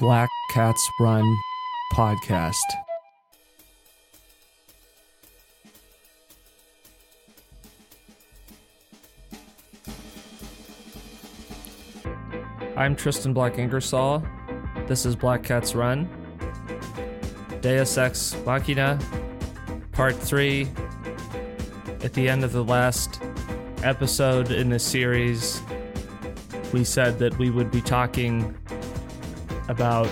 Black Cats Run podcast. I'm Tristan Black Ingersoll. This is Black Cats Run. Deus Ex Machina, Part 3. At the end of the last episode in this series, we said that we would be talking about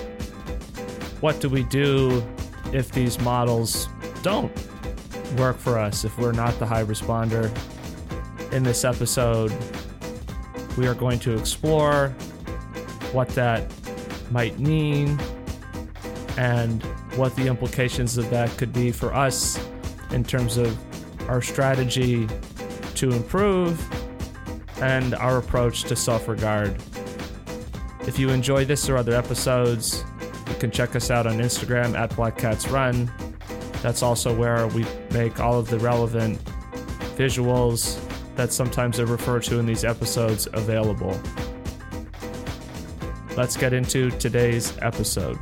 what do we do if these models don't work for us, if we're not the high responder. In this episode, we are going to explore what that might mean and what the implications of that could be for us in terms of our strategy to improve and our approach to self regard. If you enjoy this or other episodes, you can check us out on Instagram at Black Cats Run. That's also where we make all of the relevant visuals that sometimes are referred to in these episodes available. Let's get into today's episode.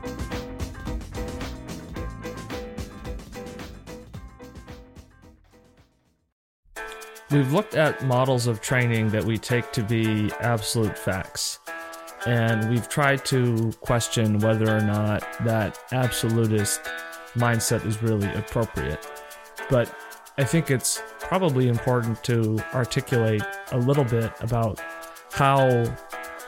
We've looked at models of training that we take to be absolute facts and we've tried to question whether or not that absolutist mindset is really appropriate. But I think it's probably important to articulate a little bit about how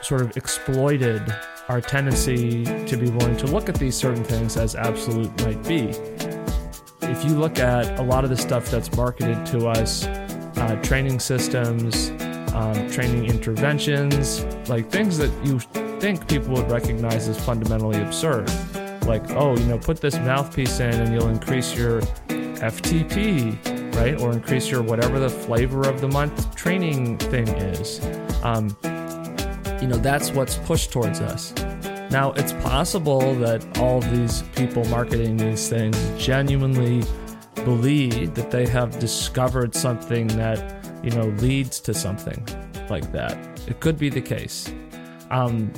sort of exploited our tendency to be willing to look at these certain things as absolute might be. If you look at a lot of the stuff that's marketed to us, uh, training systems, um, training interventions, like things that you think people would recognize as fundamentally absurd. Like, oh, you know, put this mouthpiece in and you'll increase your FTP, right? Or increase your whatever the flavor of the month training thing is. Um, you know, that's what's pushed towards us. Now, it's possible that all these people marketing these things genuinely believe that they have discovered something that you know, leads to something like that. It could be the case. Um,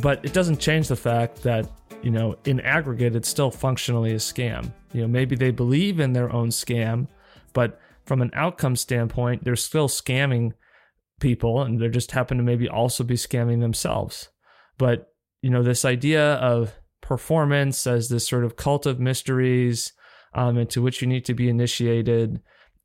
but it doesn't change the fact that, you know, in aggregate, it's still functionally a scam. You know, maybe they believe in their own scam, but from an outcome standpoint, they're still scamming people and they just happen to maybe also be scamming themselves. But, you know, this idea of performance as this sort of cult of mysteries um, into which you need to be initiated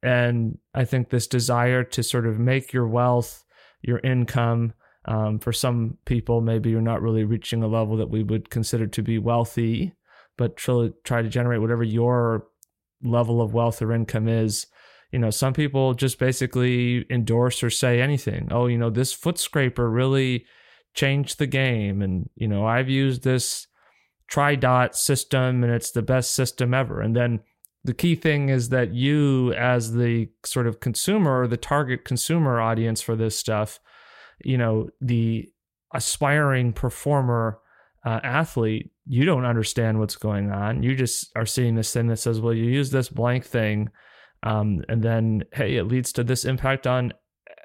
and I think this desire to sort of make your wealth, your income, um, for some people, maybe you're not really reaching a level that we would consider to be wealthy, but try, try to generate whatever your level of wealth or income is. You know, some people just basically endorse or say anything. Oh, you know, this foot scraper really changed the game. And, you know, I've used this TriDot system and it's the best system ever. And then the key thing is that you as the sort of consumer or the target consumer audience for this stuff you know the aspiring performer uh, athlete you don't understand what's going on. You just are seeing this thing that says well you use this blank thing um, and then hey it leads to this impact on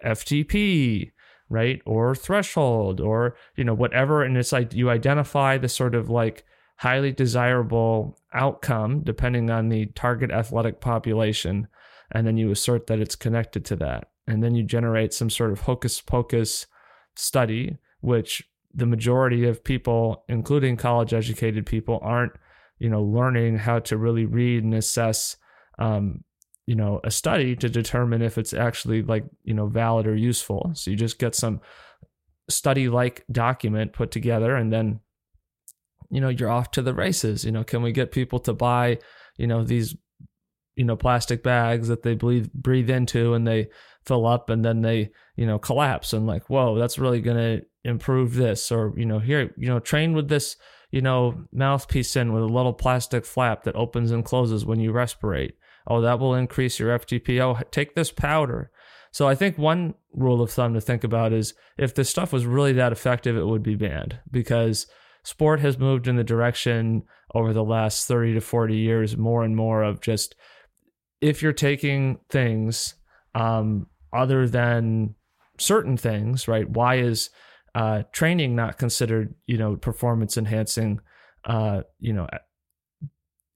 ftp right or threshold or you know whatever. And it's like you identify the sort of like highly desirable outcome depending on the target athletic population. And then you assert that it's connected to that. And then you generate some sort of hocus pocus study, which the majority of people, including college educated people, aren't, you know, learning how to really read and assess, um, you know, a study to determine if it's actually like, you know, valid or useful. So you just get some study like document put together and then you know, you're off to the races. You know, can we get people to buy, you know, these, you know, plastic bags that they breathe breathe into and they fill up and then they, you know, collapse and like, whoa, that's really gonna improve this. Or, you know, here, you know, train with this, you know, mouthpiece in with a little plastic flap that opens and closes when you respirate. Oh, that will increase your FTP. Oh, take this powder. So I think one rule of thumb to think about is if this stuff was really that effective, it would be banned because sport has moved in the direction over the last 30 to 40 years more and more of just if you're taking things um, other than certain things, right? Why is uh, training not considered, you know, performance enhancing, uh, you know,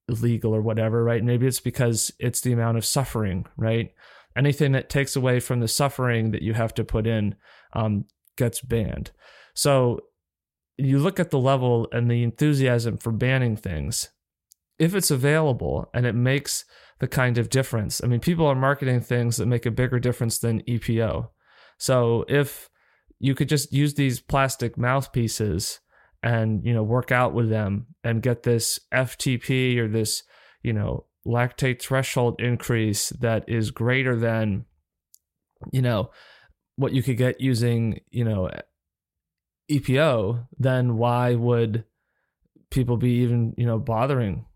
illegal or whatever, right? Maybe it's because it's the amount of suffering, right? Anything that takes away from the suffering that you have to put in um, gets banned. So you look at the level and the enthusiasm for banning things. If it's available and it makes the kind of difference, I mean, people are marketing things that make a bigger difference than EPO. So if you could just use these plastic mouthpieces and you know work out with them and get this FTP or this you know lactate threshold increase that is greater than you know what you could get using you know EPO, then why would people be even you know bothering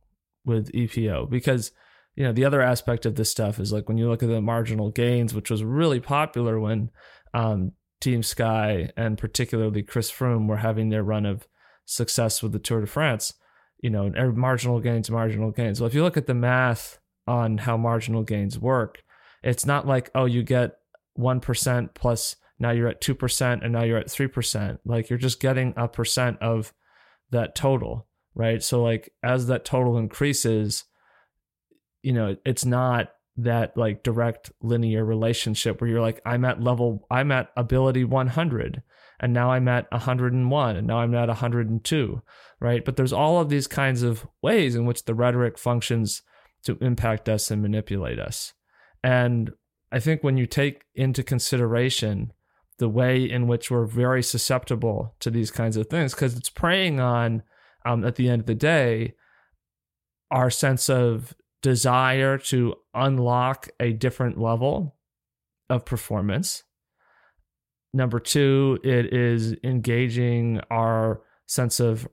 with EPO? Because you know the other aspect of this stuff is like when you look at the marginal gains, which was really popular when um, Team Sky and particularly Chris Froome were having their run of success with the Tour de France. You know, marginal gains, marginal gains. Well, if you look at the math on how marginal gains work, it's not like oh you get one percent plus now you're at 2% and now you're at 3%. Like you're just getting a percent of that total, right? So like as that total increases, you know, it's not that like direct linear relationship where you're like I'm at level I'm at ability 100 and now I'm at 101 and now I'm at 102, right? But there's all of these kinds of ways in which the rhetoric functions to impact us and manipulate us. And I think when you take into consideration the way in which we're very susceptible to these kinds of things because it's preying on um, at the end of the day our sense of desire to unlock a different level of performance. Number two it is engaging our sense of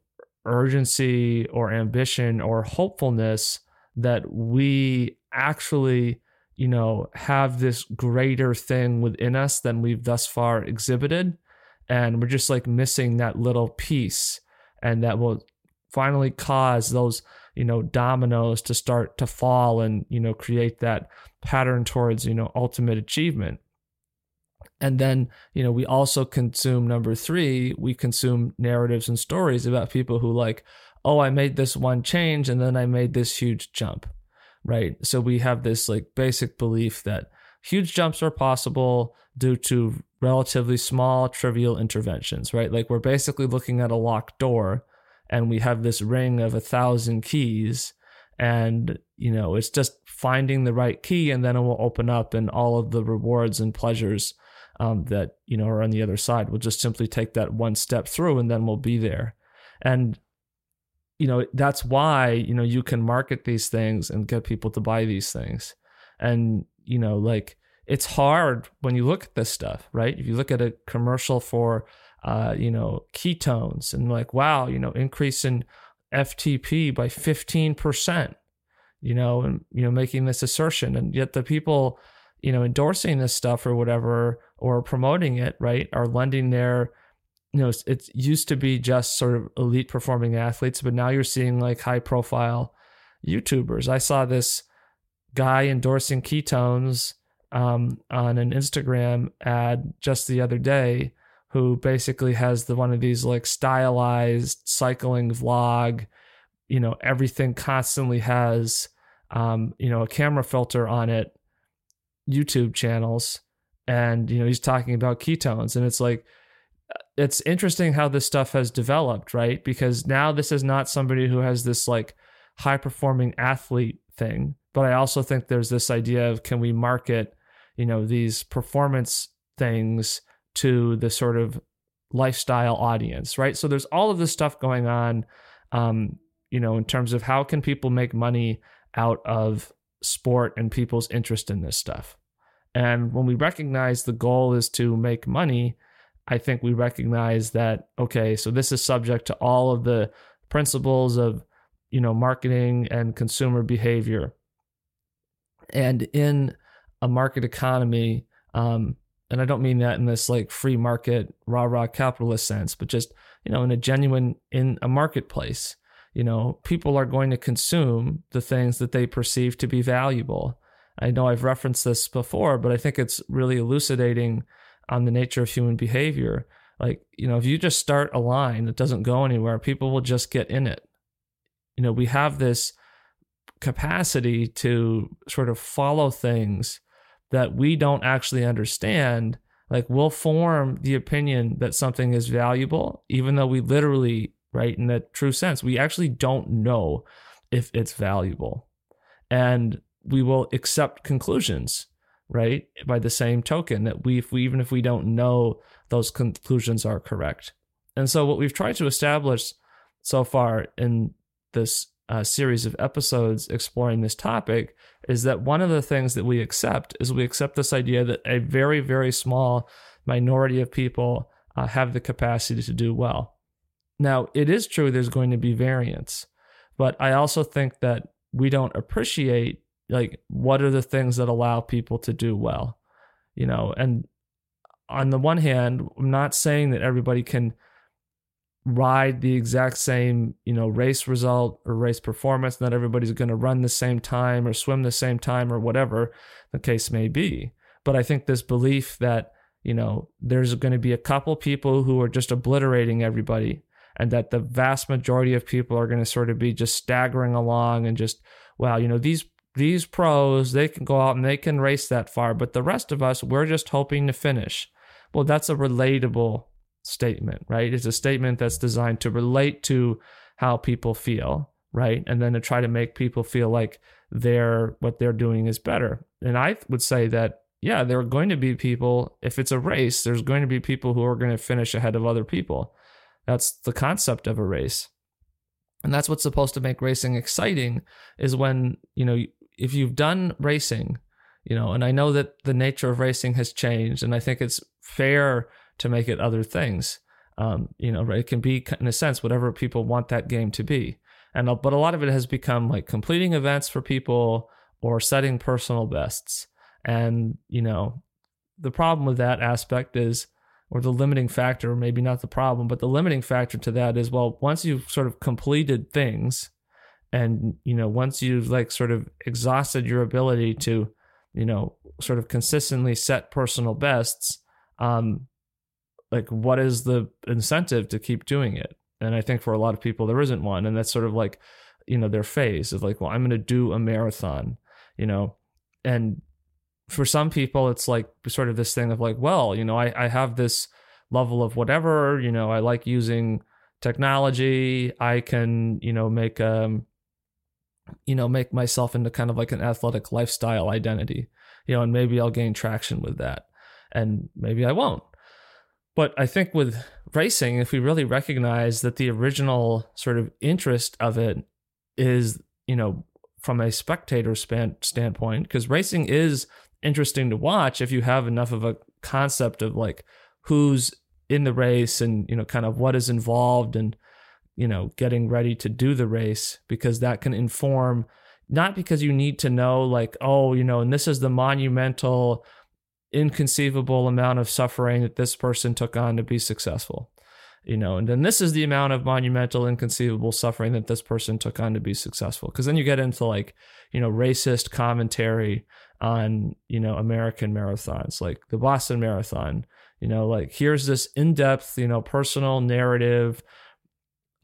urgency or ambition or hopefulness that we actually you know, have this greater thing within us than we've thus far exhibited. And we're just like missing that little piece. And that will finally cause those, you know, dominoes to start to fall and, you know, create that pattern towards, you know, ultimate achievement. And then, you know, we also consume number three, we consume narratives and stories about people who like, oh, I made this one change and then I made this huge jump right? So we have this like basic belief that huge jumps are possible due to relatively small, trivial interventions, right? Like we're basically looking at a locked door and we have this ring of a thousand keys and you know it's just finding the right key and then it will open up and all of the rewards and pleasures um, that you know are on the other side we'll just simply take that one step through and then we'll be there and you know that's why you know you can market these things and get people to buy these things. And you know like it's hard when you look at this stuff right? If you look at a commercial for uh you know ketones and like wow you know increase in ftp by 15% you know and you know making this assertion. And yet the people you know endorsing this stuff or whatever or promoting it right are lending their you know, it used to be just sort of elite performing athletes, but now you're seeing like high profile YouTubers. I saw this guy endorsing ketones um, on an Instagram ad just the other day, who basically has the one of these like stylized cycling vlog. You know, everything constantly has, um, you know, a camera filter on it. YouTube channels, and you know, he's talking about ketones, and it's like it's interesting how this stuff has developed, right? Because now this is not somebody who has this like high performing athlete thing, but I also think there's this idea of can we market, you know, these performance things to the sort of lifestyle audience, right? So there's all of this stuff going on, um, you know, in terms of how can people make money out of sport and people's interest in this stuff. And when we recognize the goal is to make money, I think we recognize that okay, so this is subject to all of the principles of you know marketing and consumer behavior. And in a market economy, um, and I don't mean that in this like free market rah rah capitalist sense, but just you know, in a genuine in a marketplace. You know, people are going to consume the things that they perceive to be valuable. I know I've referenced this before, but I think it's really elucidating on the nature of human behavior. Like, you know, if you just start a line that doesn't go anywhere, people will just get in it. You know, we have this capacity to sort of follow things that we don't actually understand. Like, we'll form the opinion that something is valuable, even though we literally, right, in the true sense, we actually don't know if it's valuable. And we will accept conclusions right by the same token that we, if we even if we don't know those conclusions are correct. And so what we've tried to establish so far in this uh, series of episodes exploring this topic is that one of the things that we accept is we accept this idea that a very very small minority of people uh, have the capacity to do well. Now it is true there's going to be variance but i also think that we don't appreciate like what are the things that allow people to do well? You know and on the one hand i'm not saying that everybody can ride the exact same you know race result or race performance not everybody's going to run the same time or swim the same time or whatever the case may be. But i think this belief that you know there's going to be a couple people who are just obliterating everybody and that the vast majority of people are going to sort of be just staggering along and just wow you know these these pros, they can go out and they can race that far, but the rest of us, we're just hoping to finish. Well, that's a relatable statement, right? It's a statement that's designed to relate to how people feel, right? And then to try to make people feel like they're what they're doing is better. And I would say that yeah, there are going to be people if it's a race, there's going to be people who are going to finish ahead of other people. That's the concept of a race. And that's what's supposed to make racing exciting is when, you know, if you've done racing, you know, and I know that the nature of racing has changed, and I think it's fair to make it other things. Um, you know, it can be in a sense whatever people want that game to be, and but a lot of it has become like completing events for people or setting personal bests, and you know, the problem with that aspect is or the limiting factor, maybe not the problem, but the limiting factor to that is well, once you've sort of completed things, and you know once you've like sort of exhausted your ability to you know sort of consistently set personal bests um like what is the incentive to keep doing it? And i think for a lot of people there isn't one and that's sort of like you know their phase of like well i'm going to do a marathon you know? And for some people it's like sort of this thing of like well you know i i have this level of whatever you know i like using technology i can you know make um you know, make myself into kind of like an athletic lifestyle identity, you know, and maybe I'll gain traction with that. And maybe I won't. But I think with racing, if we really recognize that the original sort of interest of it is, you know, from a spectator span, standpoint, because racing is interesting to watch if you have enough of a concept of like who's in the race and, you know, kind of what is involved and, you know, getting ready to do the race because that can inform not because you need to know like, oh, you know, and this is the monumental inconceivable amount of suffering that this person took on to be successful. You know, and then this is the amount of monumental, inconceivable suffering that this person took on to be successful. Because then you get into like, you know, racist commentary on, you know, American marathons, like the Boston Marathon. You know, like here's this in depth, you know, personal narrative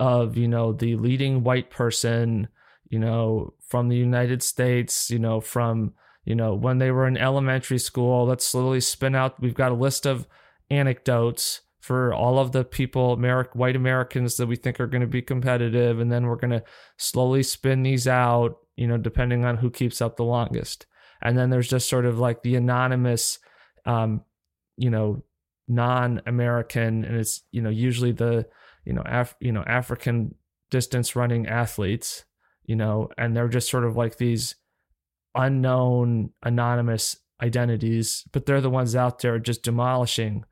of you know the leading white person you know from the united states you know from you know when they were in elementary school let's slowly spin out. We've got a list of anecdotes for all of the people American white americans that we think are going to be competitive and then we're going to slowly spin these out you know depending on who keeps up the longest. And then there's just sort of like the anonymous um you know non-american and it's you know usually the you know, Af- you know, African distance running athletes, you know, and they're just sort of like these unknown anonymous identities, but they're the ones out there just demolishing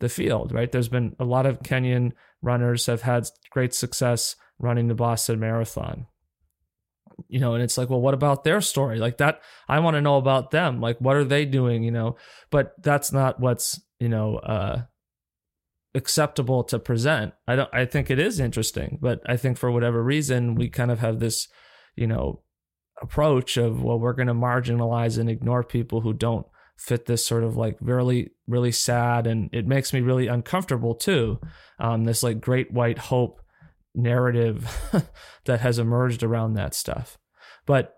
the field, right? There's been a lot of Kenyan runners have had great success running the Boston Marathon. You know, and it's like, well, what about their story? Like that, I want to know about them. Like, what are they doing? You know, but that's not what's, you know, uh, acceptable to present. I don't I think it is interesting, but I think for whatever reason we kind of have this, you know, approach of well we're going to marginalize and ignore people who don't fit this sort of like really really sad and it makes me really uncomfortable too. Um, this like great white hope narrative that has emerged around that stuff. But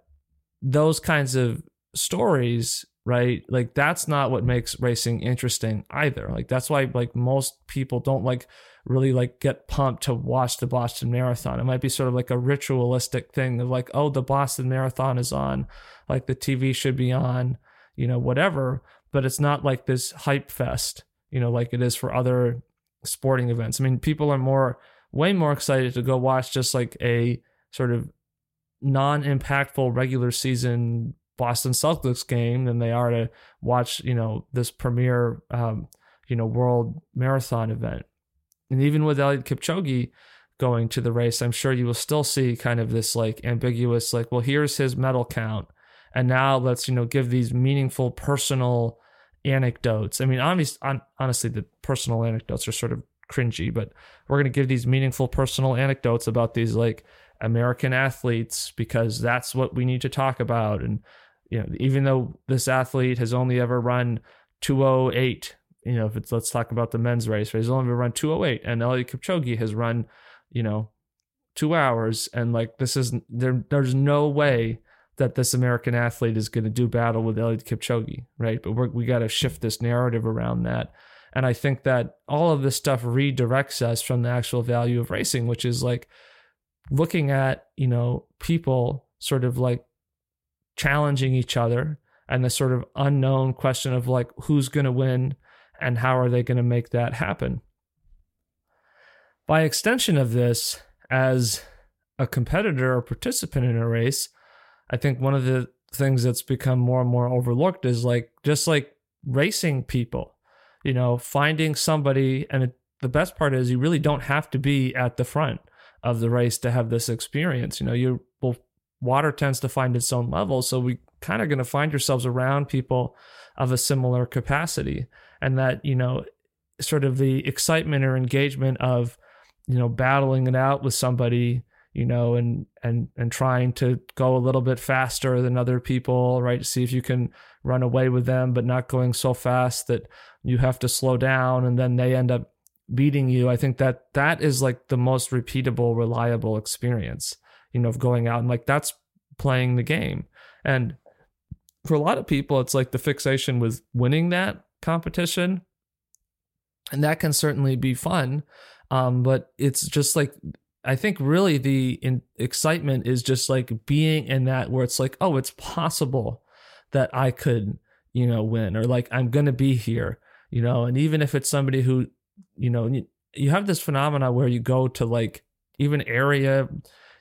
those kinds of stories right? Like that's not what makes racing interesting either. Like that's why like most people don't like really like get pumped to watch the boston marathon. It might be sort of like a ritualistic thing of like oh the boston marathon is on like the tv should be on you know whatever but it's not like this hype fest you know like it is for other sporting events. I mean people are more way more excited to go watch just like a sort of non-impactful regular season Boston Celtics game than they are to watch, you know, this premier, um, you know, world marathon event. And even with Eliud Kipchoge going to the race, I'm sure you will still see kind of this like ambiguous, like, well, here's his medal count. And now let's, you know, give these meaningful personal anecdotes. I mean, obviously, honestly, the personal anecdotes are sort of cringy, but we're going to give these meaningful personal anecdotes about these like American athletes because that's what we need to talk about. And you know, even though this athlete has only ever run 208, you know, if it's let's talk about the men's race, right? He's only ever run 208, and Eliud Kipchoge has run, you know, two hours, and like this is there. There's no way that this American athlete is going to do battle with Eliud Kipchoge, right? But we're, we got to shift this narrative around that. And I think that all of this stuff redirects us from the actual value of racing, which is like looking at, you know, people sort of like challenging each other and the sort of unknown question of like who's going to win and how are they going to make that happen. By extension of this, as a competitor or participant in a race, I think one of the things that's become more and more overlooked is like just like racing people, you know, finding somebody. And it, the best part is you really don't have to be at the front of the race to have this experience. You know, you will water tends to find its own level. So we kind of going to find yourselves around people of a similar capacity. And that, you know, sort of the excitement or engagement of, you know, battling it out with somebody, you know, and and and trying to go a little bit faster than other people, right? See if you can run away with them, but not going so fast that you have to slow down and then they end up beating you. I think that that is like the most repeatable, reliable experience you know, of going out and like that's playing the game. And for a lot of people, it's like the fixation with winning that competition. And that can certainly be fun. Um, but it's just like, I think really the in- excitement is just like being in that where it's like, oh, it's possible that I could, you know, win or like I'm going to be here, you know, and even if it's somebody who, you know, you have this phenomena where you go to like even area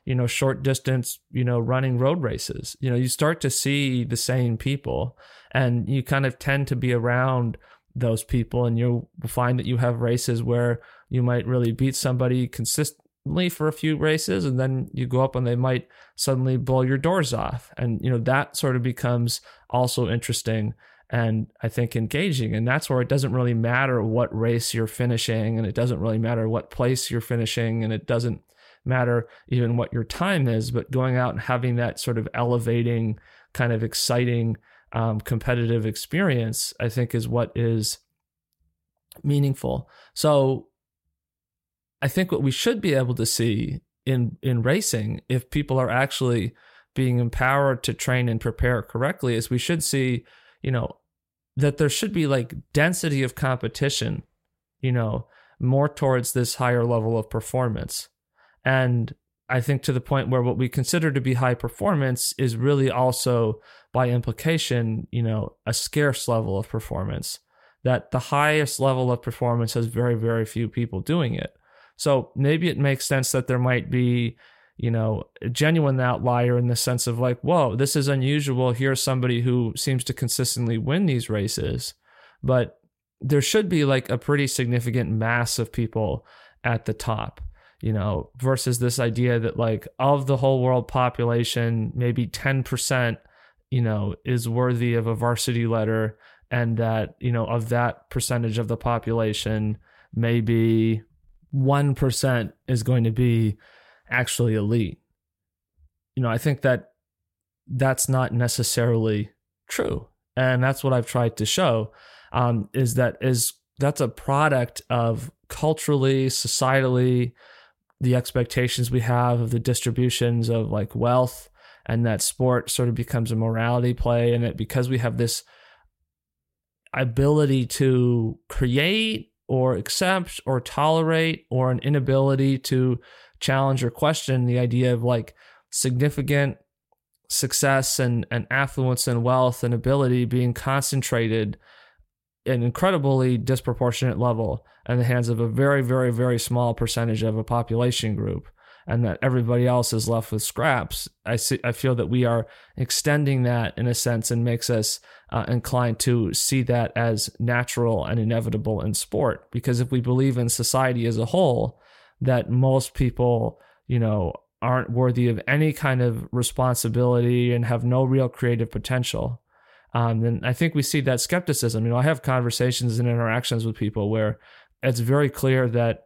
you know, short distance, you know, running road races. You know, you start to see the same people and you kind of tend to be around those people and you'll find that you have races where you might really beat somebody consistently for a few races and then you go up and they might suddenly blow your doors off and you know that sort of becomes also interesting and I think engaging. And that's where it doesn't really matter what race you're finishing, and it doesn't really matter what place you're finishing, and it doesn't matter even what your time is, but going out and having that sort of elevating, kind of exciting, um, competitive experience, I think is what is meaningful. So I think what we should be able to see in in racing, if people are actually being empowered to train and prepare correctly, is we should see, you know, that there should be like density of competition, you know, more towards this higher level of performance. And I think to the point where what we consider to be high performance is really also by implication, you know, a scarce level of performance. That the highest level of performance has very, very few people doing it. So maybe it makes sense that there might be, you know, a genuine outlier in the sense of like, whoa, this is unusual. Here's somebody who seems to consistently win these races. But there should be like a pretty significant mass of people at the top you know, versus this idea that like of the whole world population, maybe 10%, you know, is worthy of a varsity letter and that, you know, of that percentage of the population, maybe 1% is going to be actually elite. You know, I think that that's not necessarily true. And that's what I've tried to show um, is that is that's a product of culturally, societally, the expectations we have of the distributions of like wealth and that sport sort of becomes a morality play and that because we have this ability to create or accept or tolerate or an inability to challenge or question the idea of like significant success and, and affluence and wealth and ability being concentrated an incredibly disproportionate level in the hands of a very, very, very small percentage of a population group, and that everybody else is left with scraps. I see. I feel that we are extending that in a sense, and makes us uh, inclined to see that as natural and inevitable in sport. Because if we believe in society as a whole, that most people, you know, aren't worthy of any kind of responsibility and have no real creative potential um, and I think we see that skepticism. You know, I have conversations and interactions with people where it's very clear that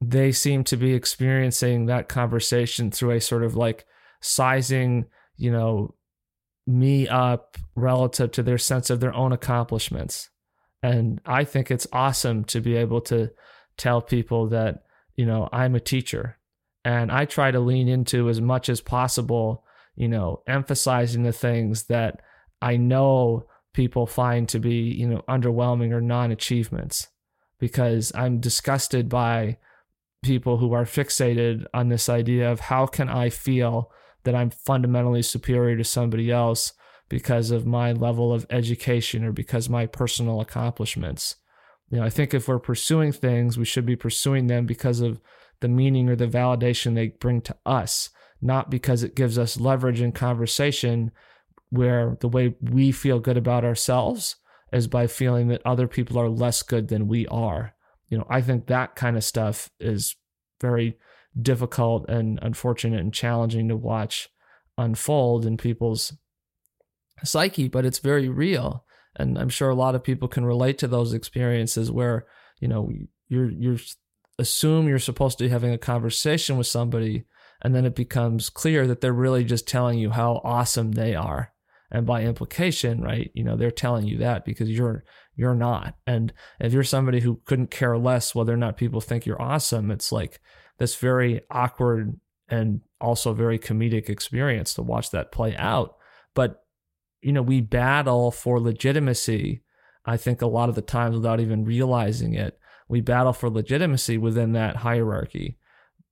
they seem to be experiencing that conversation through a sort of like sizing, you know, me up relative to their sense of their own accomplishments. And I think it's awesome to be able to tell people that, you know, I'm a teacher and I try to lean into as much as possible, you know, emphasizing the things that I know people find to be, you know, underwhelming or non-achievements because I'm disgusted by people who are fixated on this idea of how can I feel that I'm fundamentally superior to somebody else because of my level of education or because my personal accomplishments. You know, I think if we're pursuing things, we should be pursuing them because of the meaning or the validation they bring to us, not because it gives us leverage in conversation where the way we feel good about ourselves is by feeling that other people are less good than we are. You know, I think that kind of stuff is very difficult and unfortunate and challenging to watch unfold in people's psyche, but it's very real. And I'm sure a lot of people can relate to those experiences where, you know, you're you're assume you're supposed to be having a conversation with somebody and then it becomes clear that they're really just telling you how awesome they are and by implication right you know they're telling you that because you're you're not. And if you're somebody who couldn't care less whether or not people think you're awesome it's like this very awkward and also very comedic experience to watch that play out. But you know we battle for legitimacy i think a lot of the times without even realizing it. We battle for legitimacy within that hierarchy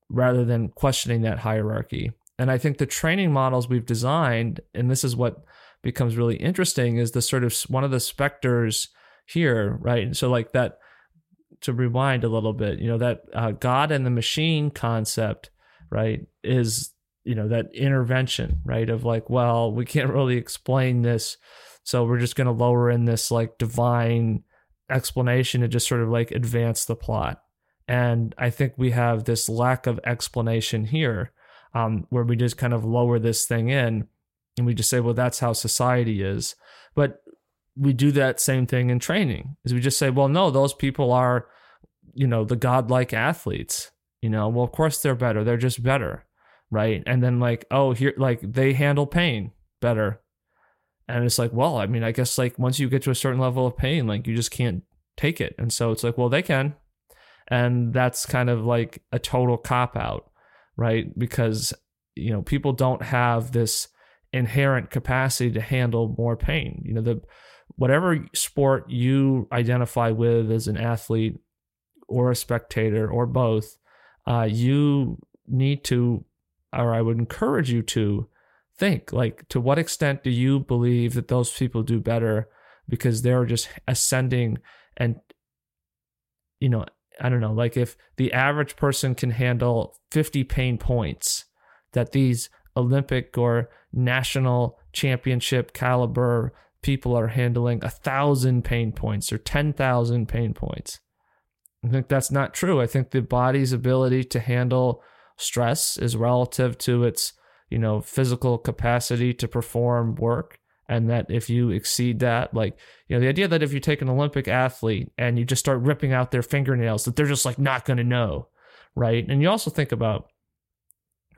rather than questioning that hierarchy. And i think the training models we've designed and this is what becomes really interesting is the sort of one of the specters here, right? And so like that to rewind a little bit, you know, that uh, God and the machine concept, right, is you know that intervention, right, of like, well, we can't really explain this, so we're just going to lower in this like divine explanation to just sort of like advance the plot. And I think we have this lack of explanation here, um, where we just kind of lower this thing in and we just say, well, that's how society is. But we do that same thing in training is we just say, well, no, those people are, you know, the godlike athletes. You know, well, of course they're better. They're just better. Right. And then like, oh, here like they handle pain better. And it's like, well, I mean, I guess like once you get to a certain level of pain, like you just can't take it. And so it's like, well, they can. And that's kind of like a total cop out, right? Because, you know, people don't have this inherent capacity to handle more pain. You know, the whatever sport you identify with as an athlete or a spectator or both, uh, you need to, or I would encourage you to think like, to what extent do you believe that those people do better because they're just ascending and, you know, I don't know, like if the average person can handle 50 pain points, that these Olympic or national championship caliber people are handling a thousand pain points or 10,000 pain points. I think that's not true. I think the body's ability to handle stress is relative to its, you know, physical capacity to perform work. and that if you exceed that like you know the idea that if you take an olympic athlete and you just start ripping out their fingernails that they're just like not going to know right and you also think about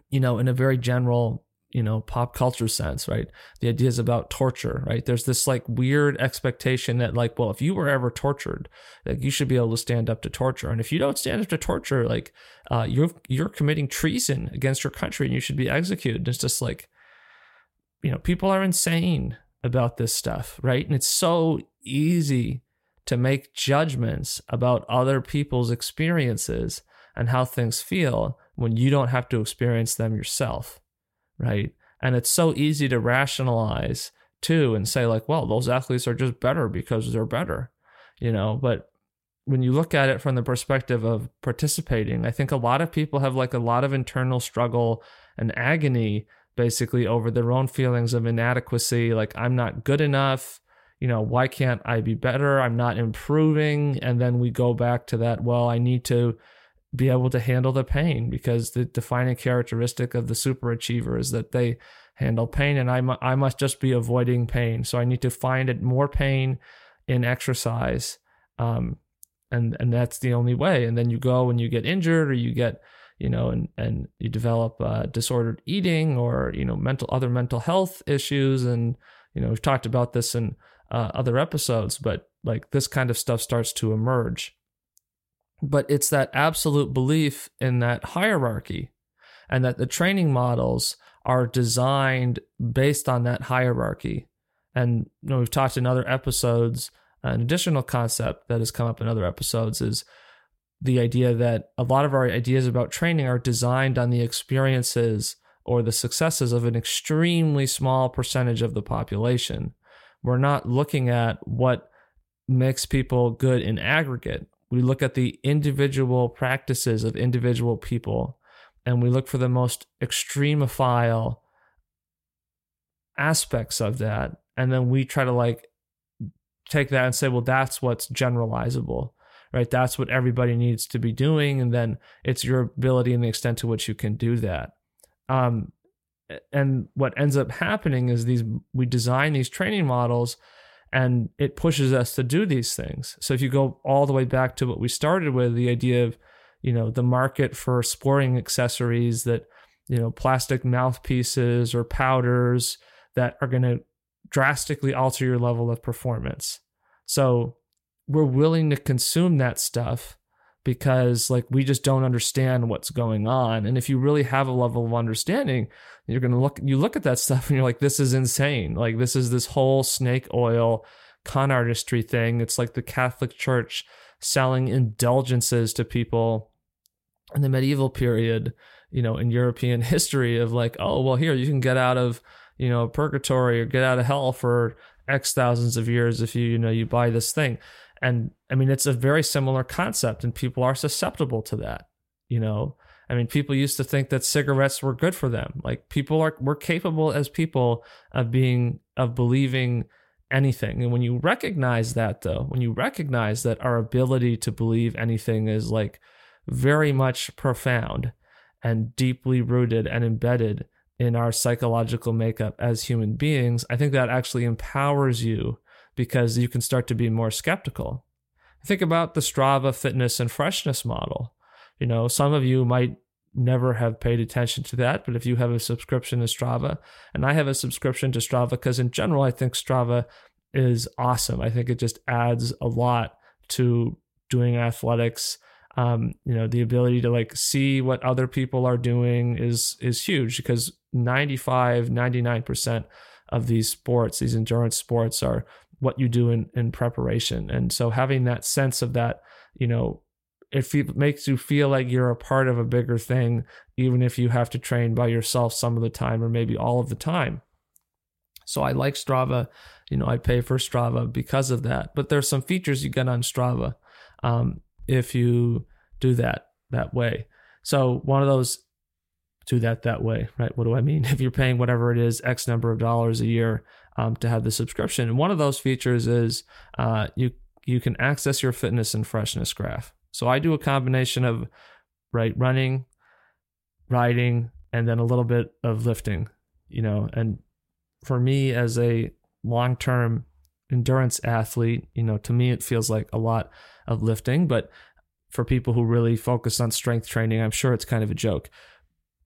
you know in a very general you know pop culture sense right? The ideas about torture right? There's this like weird expectation that like well if you were ever tortured like you should be able to stand up to torture. And if you don't stand up to torture like uh, you're you're committing treason against your country and you should be executed. It's just like you know people are insane about this stuff, right? And it's so easy to make judgments about other people's experiences and how things feel when you don't have to experience them yourself, right? And it's so easy to rationalize too and say, like, well, those athletes are just better because they're better, you know? But when you look at it from the perspective of participating, I think a lot of people have like a lot of internal struggle and agony basically over their own feelings of inadequacy like i'm not good enough you know why can't i be better i'm not improving and then we go back to that well i need to be able to handle the pain because the defining characteristic of the superachiever is that they handle pain and I, mu- I must just be avoiding pain. So i need to find it more pain in exercise um, and and that's the only way. And then you go and you get injured or you get you know, and and you develop uh, disordered eating or you know mental other mental health issues, and you know we've talked about this in uh, other episodes, but like this kind of stuff starts to emerge. But it's that absolute belief in that hierarchy, and that the training models are designed based on that hierarchy. And you know we've talked in other episodes. An additional concept that has come up in other episodes is the idea that a lot of our ideas about training are designed on the experiences or the successes of an extremely small percentage of the population. We're not looking at what makes people good in aggregate. We look at the individual practices of individual people and we look for the most extremophile aspects of that. And then we try to like take that and say, well, that's what's generalizable right? That's what everybody needs to be doing. And then it's your ability and the extent to which you can do that. Um, and what ends up happening is these we design these training models and it pushes us to do these things. So if you go all the way back to what we started with, the idea of, you know, the market for sporting accessories that, you know, plastic mouthpieces or powders that are going to drastically alter your level of performance. So we're willing to consume that stuff because like we just don't understand what's going on. And if you really have a level of understanding you're going to look you look at that stuff and you're like this is insane. Like this is this whole snake oil con artistry thing. It's like the catholic church selling indulgences to people in the medieval period you know in european history of like oh well here you can get out of you know purgatory or get out of hell for x thousands of years if you you know you buy this thing and i mean it's a very similar concept and people are susceptible to that you know? I mean people used to think that cigarettes were good for them. Like people are we're capable as people of being of believing anything. And when you recognize that though when you recognize that our ability to believe anything is like very much profound and deeply rooted and embedded in our psychological makeup as human beings i think that actually empowers you because you can start to be more skeptical. Think about the Strava fitness and freshness model. You know, some of you might never have paid attention to that, but if you have a subscription to Strava, and I have a subscription to Strava because in general, I think Strava is awesome. I think it just adds a lot to doing athletics. Um, you know, the ability to like see what other people are doing is is huge because 95, 99% of these sports, these endurance sports are what you do in, in preparation. And so having that sense of that, you know, it makes you feel like you're a part of a bigger thing, even if you have to train by yourself some of the time or maybe all of the time. So I like Strava. You know, I pay for Strava because of that. But there's some features you get on Strava um, if you do that that way. So one of those do that that way, right? What do I mean? If you're paying whatever it is, X number of dollars a year um, to have the subscription, and one of those features is uh, you you can access your fitness and freshness graph. So I do a combination of right running, riding, and then a little bit of lifting. You know, and for me as a long term endurance athlete, you know, to me, it feels like a lot of lifting. But for people who really focus on strength training, I'm sure it's kind of a joke.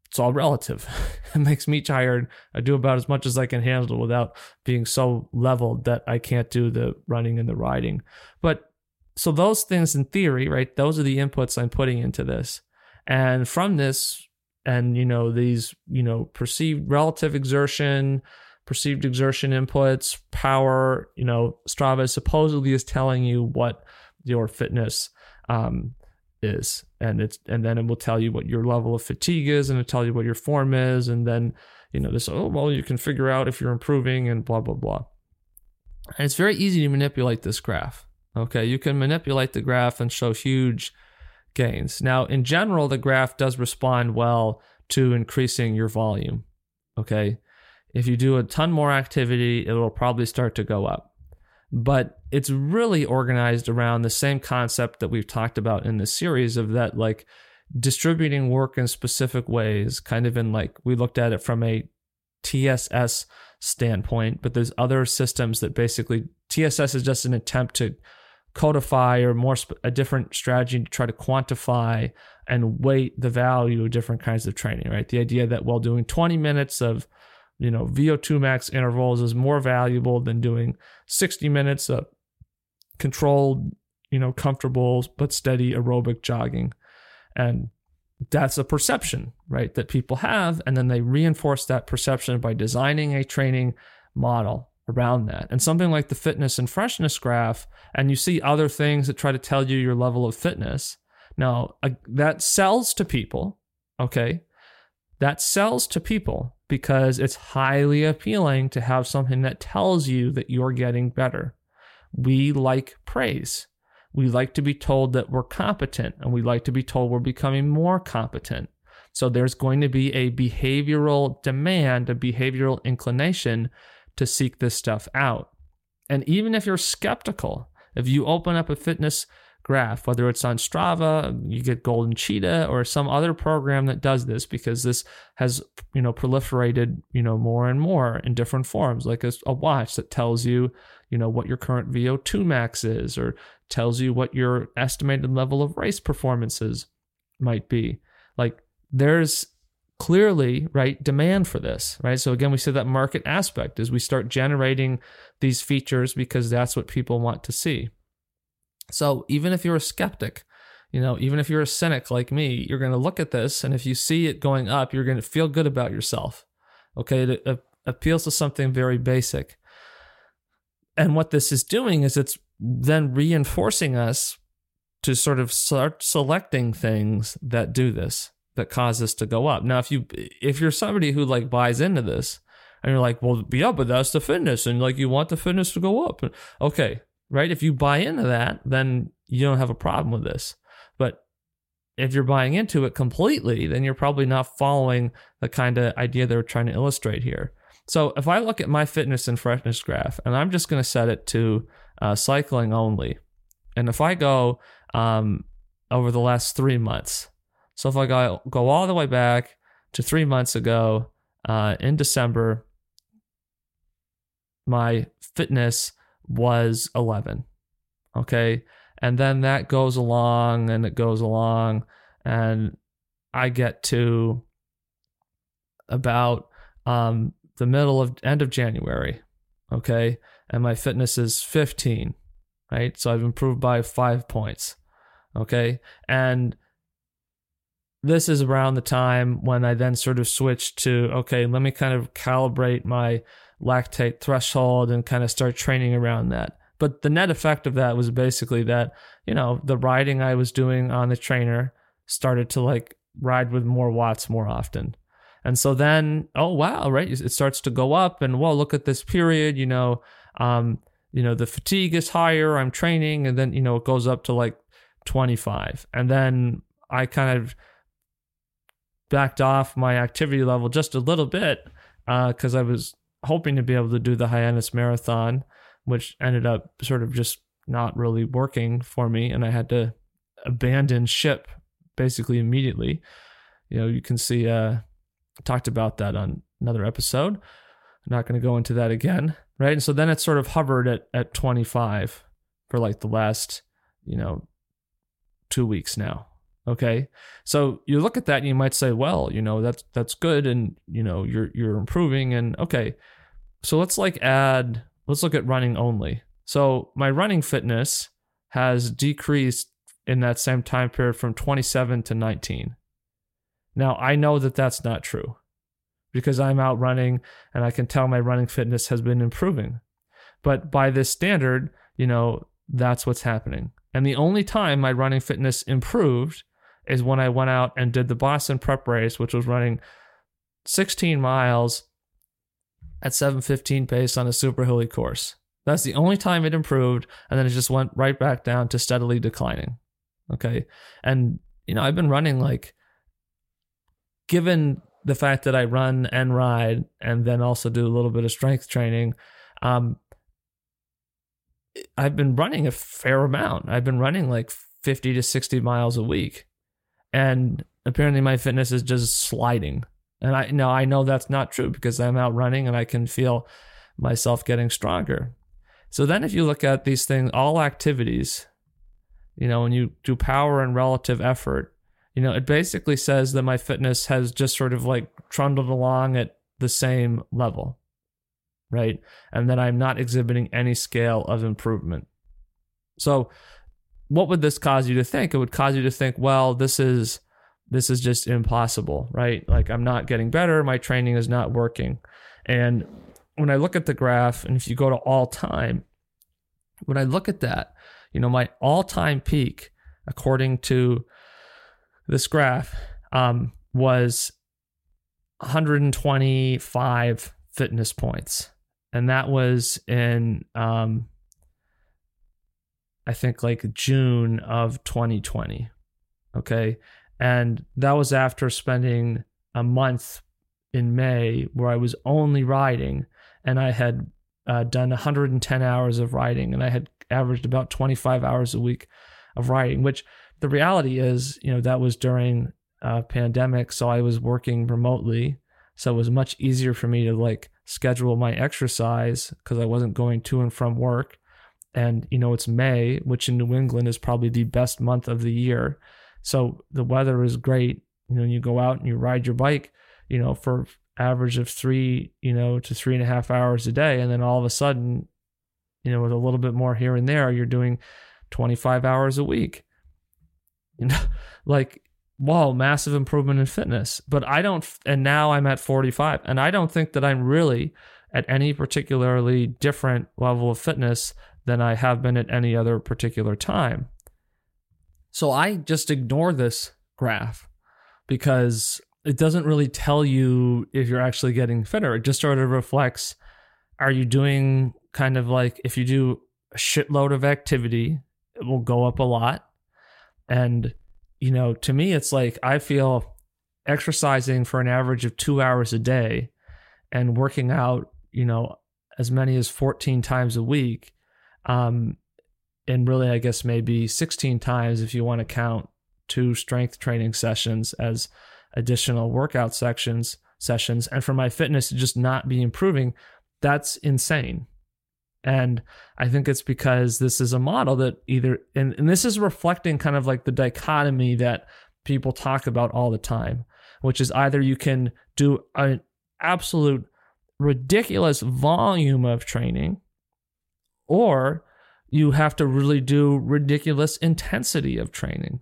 It's all relative. it makes me tired. I do about as much as I can handle without being so leveled that I can't do the running and the riding. But so those things in theory, right? Those are the inputs I'm putting into this. And from this, and you know, these, you know, perceived relative exertion, perceived exertion inputs, power, you know, Strava supposedly is telling you what your fitness um, is. And it's and then it will tell you what your level of fatigue is and it'll tell you what your form is. And then, you know, this, oh well, you can figure out if you're improving and blah blah blah. And it's very easy to manipulate this graph. Okay. You can manipulate the graph and show huge gains. Now, in general, the graph does respond well to increasing your volume. Okay. If you do a ton more activity, it will probably start to go up. But it's really organized around the same concept that we've talked about in this series of that, like distributing work in specific ways, kind of in like we looked at it from a TSS standpoint, but there's other systems that basically TSS is just an attempt to codify or more sp- a different strategy to try to quantify and weight the value of different kinds of training, right? The idea that while doing 20 minutes of you know, VO2 max intervals is more valuable than doing 60 minutes of controlled, you know, comfortable but steady aerobic jogging. And that's a perception, right, that people have. And then they reinforce that perception by designing a training model around that. And something like the fitness and freshness graph, and you see other things that try to tell you your level of fitness. Now, that sells to people, okay? That sells to people because it's highly appealing to have something that tells you that you're getting better. We like praise. We like to be told that we're competent and we like to be told we're becoming more competent. So there's going to be a behavioral demand, a behavioral inclination to seek this stuff out. And even if you're skeptical, if you open up a fitness graph, whether it's on Strava, you get Golden Cheetah or some other program that does this because this has, you know, proliferated, you know, more and more in different forms, like a, a watch that tells you, you know, what your current VO2 max is or tells you what your estimated level of race performances might be. Like there's clearly right demand for this right so again we see that market aspect is we start generating these features because that's what people want to see so even if you're a skeptic, you know, even if you're a cynic like me, you're going to look at this, and if you see it going up, you're going to feel good about yourself. Okay, it, it appeals to something very basic. And what this is doing is it's then reinforcing us to sort of start selecting things that do this, that cause this to go up. Now, if you if you're somebody who like buys into this, and you're like, well, yeah, but that's the fitness, and like you want the fitness to go up. Okay, right? If you buy into that, then you don't have a problem with this. But if you're buying into it completely, then you're probably not following the kind of idea they're trying to illustrate here. So if I look at my fitness and freshness graph, and I'm just going to set it to uh, cycling only, and if I go um, over the last three months, so if I go, go all the way back to three months ago uh, in December, my fitness was 11. Okay. And then that goes along and it goes along. And I get to about um, the middle of end of January. Okay. And my fitness is 15. Right. So I've improved by five points. Okay. And this is around the time when I then sort of switched to, okay, let me kind of calibrate my lactate threshold and kind of start training around that. But the net effect of that was basically that, you know, the riding I was doing on the trainer started to like ride with more watts more often. And so then, oh wow, right? It starts to go up and well, look at this period, you know, um, you know, the fatigue is higher, I'm training, and then, you know, it goes up to like 25. And then I kind of backed off my activity level just a little bit because uh, I was hoping to be able to do the Hyannis Marathon, which ended up sort of just not really working for me, and I had to abandon ship basically immediately. You know, you can see uh talked about that on another episode. I'm not going to go into that again. right? And so then it sort of hovered at, at 25 for like the last, you know, two weeks now. Okay. So you look at that and you might say, well, you know, that's that's good and you know, you're you're improving and okay. So let's like add let's look at running only. So my running fitness has decreased in that same time period from 27 to 19. Now, I know that that's not true because I'm out running and I can tell my running fitness has been improving. But by this standard, you know, that's what's happening. And the only time my running fitness improved is when I went out and did the Boston prep race, which was running 16 miles at 715 pace on a super hilly course. That's the only time it improved. And then it just went right back down to steadily declining. Okay. And, you know, I've been running like, given the fact that I run and ride and then also do a little bit of strength training, um, I've been running a fair amount. I've been running like 50 to 60 miles a week. And apparently my fitness is just sliding. And I know I know that's not true because I'm out running and I can feel myself getting stronger. So then if you look at these things, all activities, you know, when you do power and relative effort, you know, it basically says that my fitness has just sort of like trundled along at the same level, right? And that I'm not exhibiting any scale of improvement. So, what would this cause you to think? It would cause you to think, well, this is this is just impossible, right? Like I'm not getting better, my training is not working. And when I look at the graph, and if you go to all time, when I look at that, you know, my all time peak, according to this graph um, was 125 fitness points. And that was in, um, I think, like June of 2020. Okay. And that was after spending a month in May where I was only riding and I had uh, done 110 hours of riding and I had averaged about 25 hours a week of riding, which the reality is, you know, that was during a pandemic, so I was working remotely, so it was much easier for me to like schedule my exercise because I wasn't going to and from work. And you know, it's May, which in New England is probably the best month of the year, so the weather is great. You know, you go out and you ride your bike, you know, for average of three, you know, to three and a half hours a day, and then all of a sudden, you know, with a little bit more here and there, you're doing 25 hours a week you know, like wow, massive improvement in fitness. But I don't, and now I'm at 45, and I don't think that I'm really at any particularly different level of fitness than I have been at any other particular time. So I just ignore this graph because it doesn't really tell you if you're actually getting fitter. It just sort of reflects are you doing kind of like if you do a shitload of activity, it will go up a lot. And, you know, to me, it's like I feel exercising for an average of two hours a day and working out, you know, as many as 14 times a week. Um, and really, I guess maybe 16 times if you want to count two strength training sessions as additional workout sections sessions. And for my fitness to just not be improving that's insane. And I think it's because this is a model that either, and, and this is reflecting kind of like the dichotomy that people talk about all the time, which is either you can do an absolute ridiculous volume of training or you have to really do ridiculous intensity of training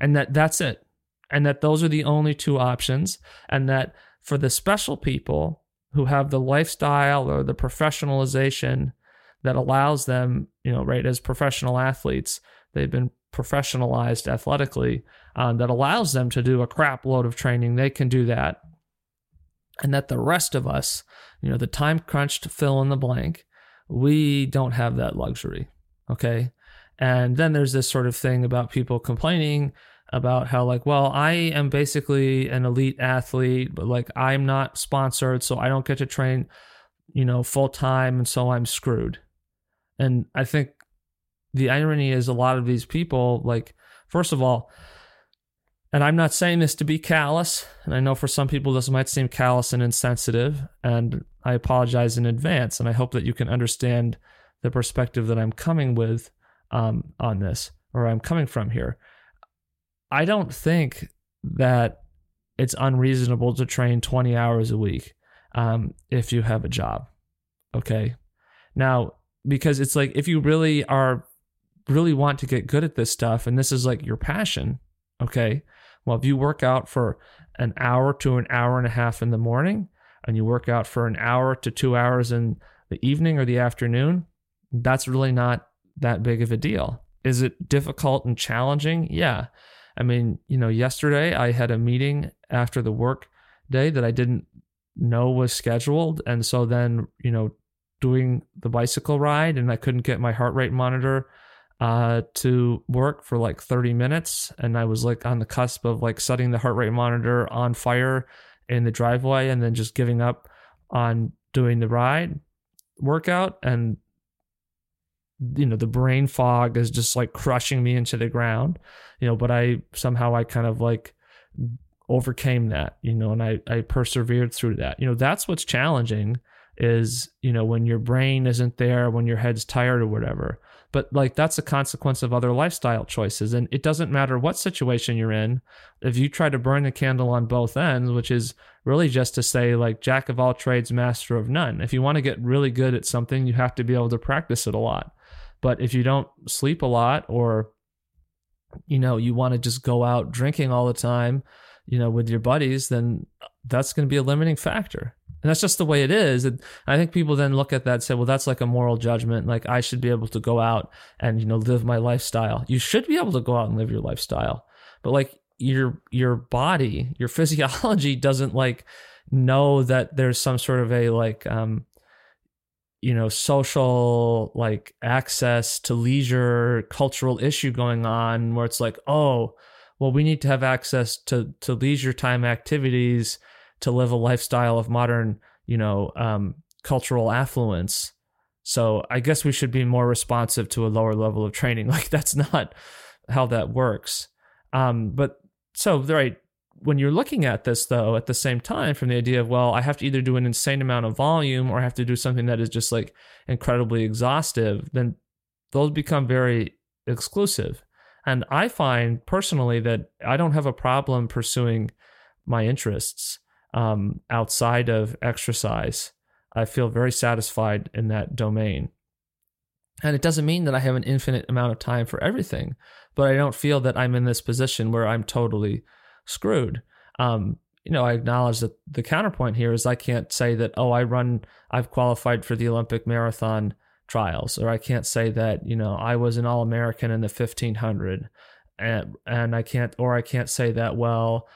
and that that's it and that those are the only two options and that for the special people who have the lifestyle or the professionalization that allows them, you know, right, as professional athletes, they've been professionalized athletically, um, that allows them to do a crap load of training. They can do that. And that the rest of us, you know, the time crunched fill in the blank, we don't have that luxury. Okay. And then there's this sort of thing about people complaining about how, like, well, I am basically an elite athlete, but like I'm not sponsored, so I don't get to train, you know, full time, and so I'm screwed. And I think the irony is a lot of these people, like, first of all, and I'm not saying this to be callous, and I know for some people this might seem callous and insensitive, and I apologize in advance, and I hope that you can understand the perspective that I'm coming with um, on this, or I'm coming from here. I don't think that it's unreasonable to train 20 hours a week um, if you have a job. Okay. Now, because it's like if you really are, really want to get good at this stuff, and this is like your passion, okay, well, if you work out for an hour to an hour and a half in the morning, and you work out for an hour to two hours in the evening or the afternoon, that's really not that big of a deal. Is it difficult and challenging? Yeah. I mean, you know, yesterday I had a meeting after the work day that I didn't know was scheduled. And so then, you know, doing the bicycle ride and I couldn't get my heart rate monitor uh, to work for like 30 minutes. And I was like on the cusp of like setting the heart rate monitor on fire in the driveway and then just giving up on doing the ride workout. And, you know, the brain fog is just like crushing me into the ground, you know, but I somehow I kind of like overcame that, you know, and I, I persevered through that. You know, that's what's challenging is, you know, when your brain isn't there, when your head's tired or whatever but like that's a consequence of other lifestyle choices and it doesn't matter what situation you're in if you try to burn the candle on both ends which is really just to say like jack of all trades master of none. If you want to get really good at something you have to be able to practice it a lot. But if you don't sleep a lot or you know you want to just go out drinking all the time you know with your buddies then that's going to be a limiting factor and that's just the way it is. And I think people then look at that and say, well, that's like a moral judgment. Like I should be able to go out and, you know, live my lifestyle. You should be able to go out and live your lifestyle. But like your your body, your physiology doesn't like know that there's some sort of a like um you know social like access to leisure cultural issue going on where it's like oh well we need to have access to to leisure time activities to live a lifestyle of modern, you know, um, cultural affluence. So I guess we should be more responsive to a lower level of training. Like that's not how that works. Um, but so right when you're looking at this though, at the same time, from the idea of well, I have to either do an insane amount of volume or I have to do something that is just like incredibly exhaustive, then those become very exclusive. And I find personally that I don't have a problem pursuing my interests um, outside of exercise. I feel very satisfied in that domain. And it doesn't mean that I have an infinite amount of time for everything, but I don't feel that I'm in this position where I'm totally screwed. Um, you know, I acknowledge that the counterpoint here is I can't say that, oh, I run, I've qualified for the Olympic marathon trials, or I can't say that, you know, I was an All American in the 1500. And, and I can't, or I can't say that, well,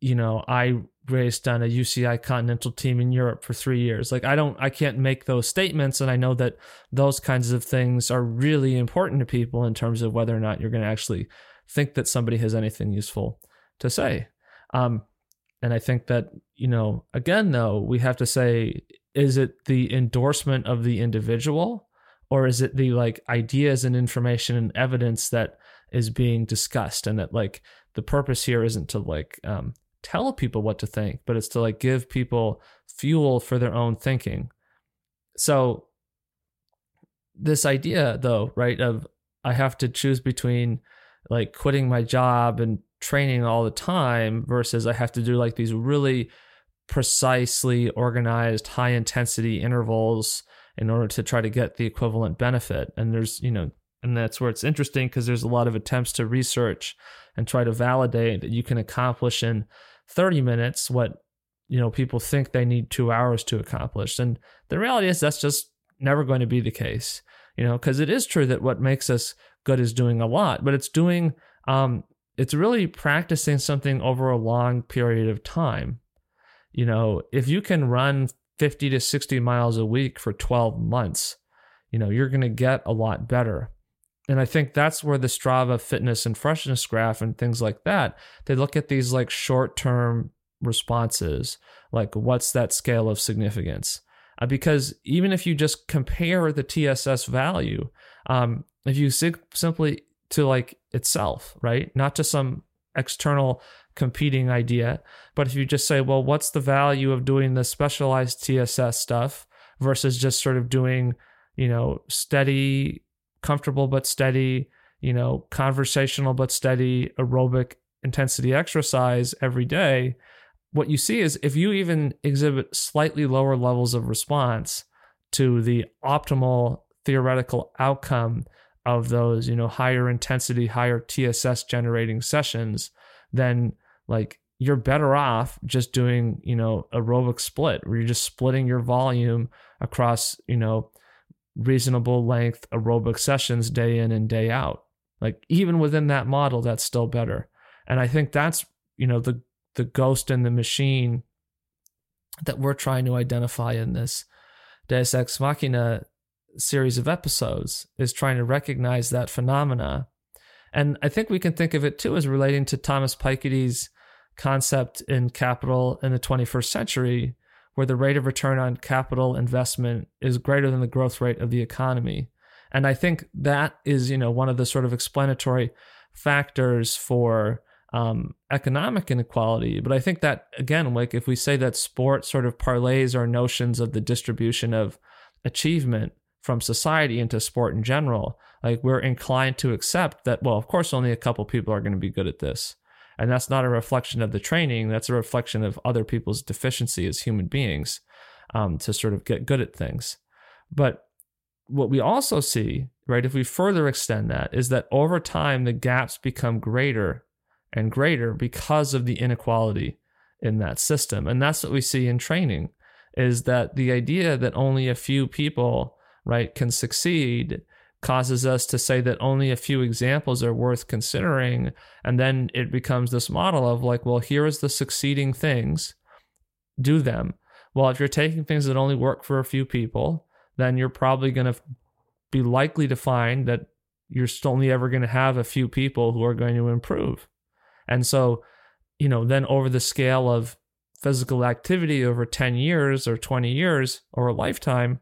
you know, I raced on a UCI Continental team in Europe for three years. Like I don't, I can't make those statements, and I know that those kinds of things are really important to people in terms of whether or not you're going to actually think that somebody has anything useful to say. Um, and I think that you know, again, though, we have to say, is it the endorsement of the individual, or is it the like ideas and information and evidence that is being discussed, and that like the purpose here isn't to like um, tell people what to think, but it's to like give people fuel for their own thinking. So this idea though, right, of I have to choose between like quitting my job and training all the time versus I have to do like these really precisely organized high intensity intervals in order to try to get the equivalent benefit. And there's, you know, and that's where it's interesting because there's a lot of attempts to research and try to validate that you can accomplish in 30 minutes what you know people think they need 2 hours to accomplish. And the reality is that's just never going to be the case you know because it is true that what makes us good is doing a lot but it's doing um it's really practicing something over a long period of time. You know if you can run 50 to 60 miles a week for 12 months you know you're going to get a lot better and I think that's where the Strava fitness and freshness graph and things like that, they look at these like short term responses, like what's that scale of significance? Uh, because even if you just compare the TSS value, um, if you sig- simply to like itself, right, not to some external competing idea. But if you just say, well, what's the value of doing the specialized TSS stuff versus just sort of doing, you know, steady, comfortable but steady, you know, conversational but steady aerobic intensity exercise every day, what you see is if you even exhibit slightly lower levels of response to the optimal theoretical outcome of those, you know, higher intensity, higher TSS generating sessions, then like you're better off just doing, you know, aerobic split where you're just splitting your volume across, you know, reasonable length aerobic sessions day in and day out. Like even within that model, that's still better. And I think that's, you know, the the ghost in the machine that we're trying to identify in this Deus Ex Machina series of episodes is trying to recognize that phenomena. And I think we can think of it too as relating to Thomas Piketty's concept in capital in the 21st century, where the rate of return on capital investment is greater than the growth rate of the economy. And I think that is, you know, one of the sort of explanatory factors for um, economic inequality. But I think that, again, like if we say that sport sort of parlays our notions of the distribution of achievement from society into sport in general, like we're inclined to accept that, well, of course, only a couple people are going to be good at this. And that's not a reflection of the training, that's a reflection of other people's deficiency as human beings um, to sort of get good at things. But what we also see, right, if we further extend that, is that over time the gaps become greater and greater because of the inequality in that system. And that's what we see in training is that the idea that only a few people, right, can succeed causes us to say that only a few examples are worth considering. And then it becomes this model of like, well, here is the succeeding things, do them. Well, if you're taking things that only work for a few people, then you're probably going to be likely to find that you're only ever going to have a few people who are going to improve. And so, you know, then over the scale of physical activity over 10 years or 20 years or a lifetime,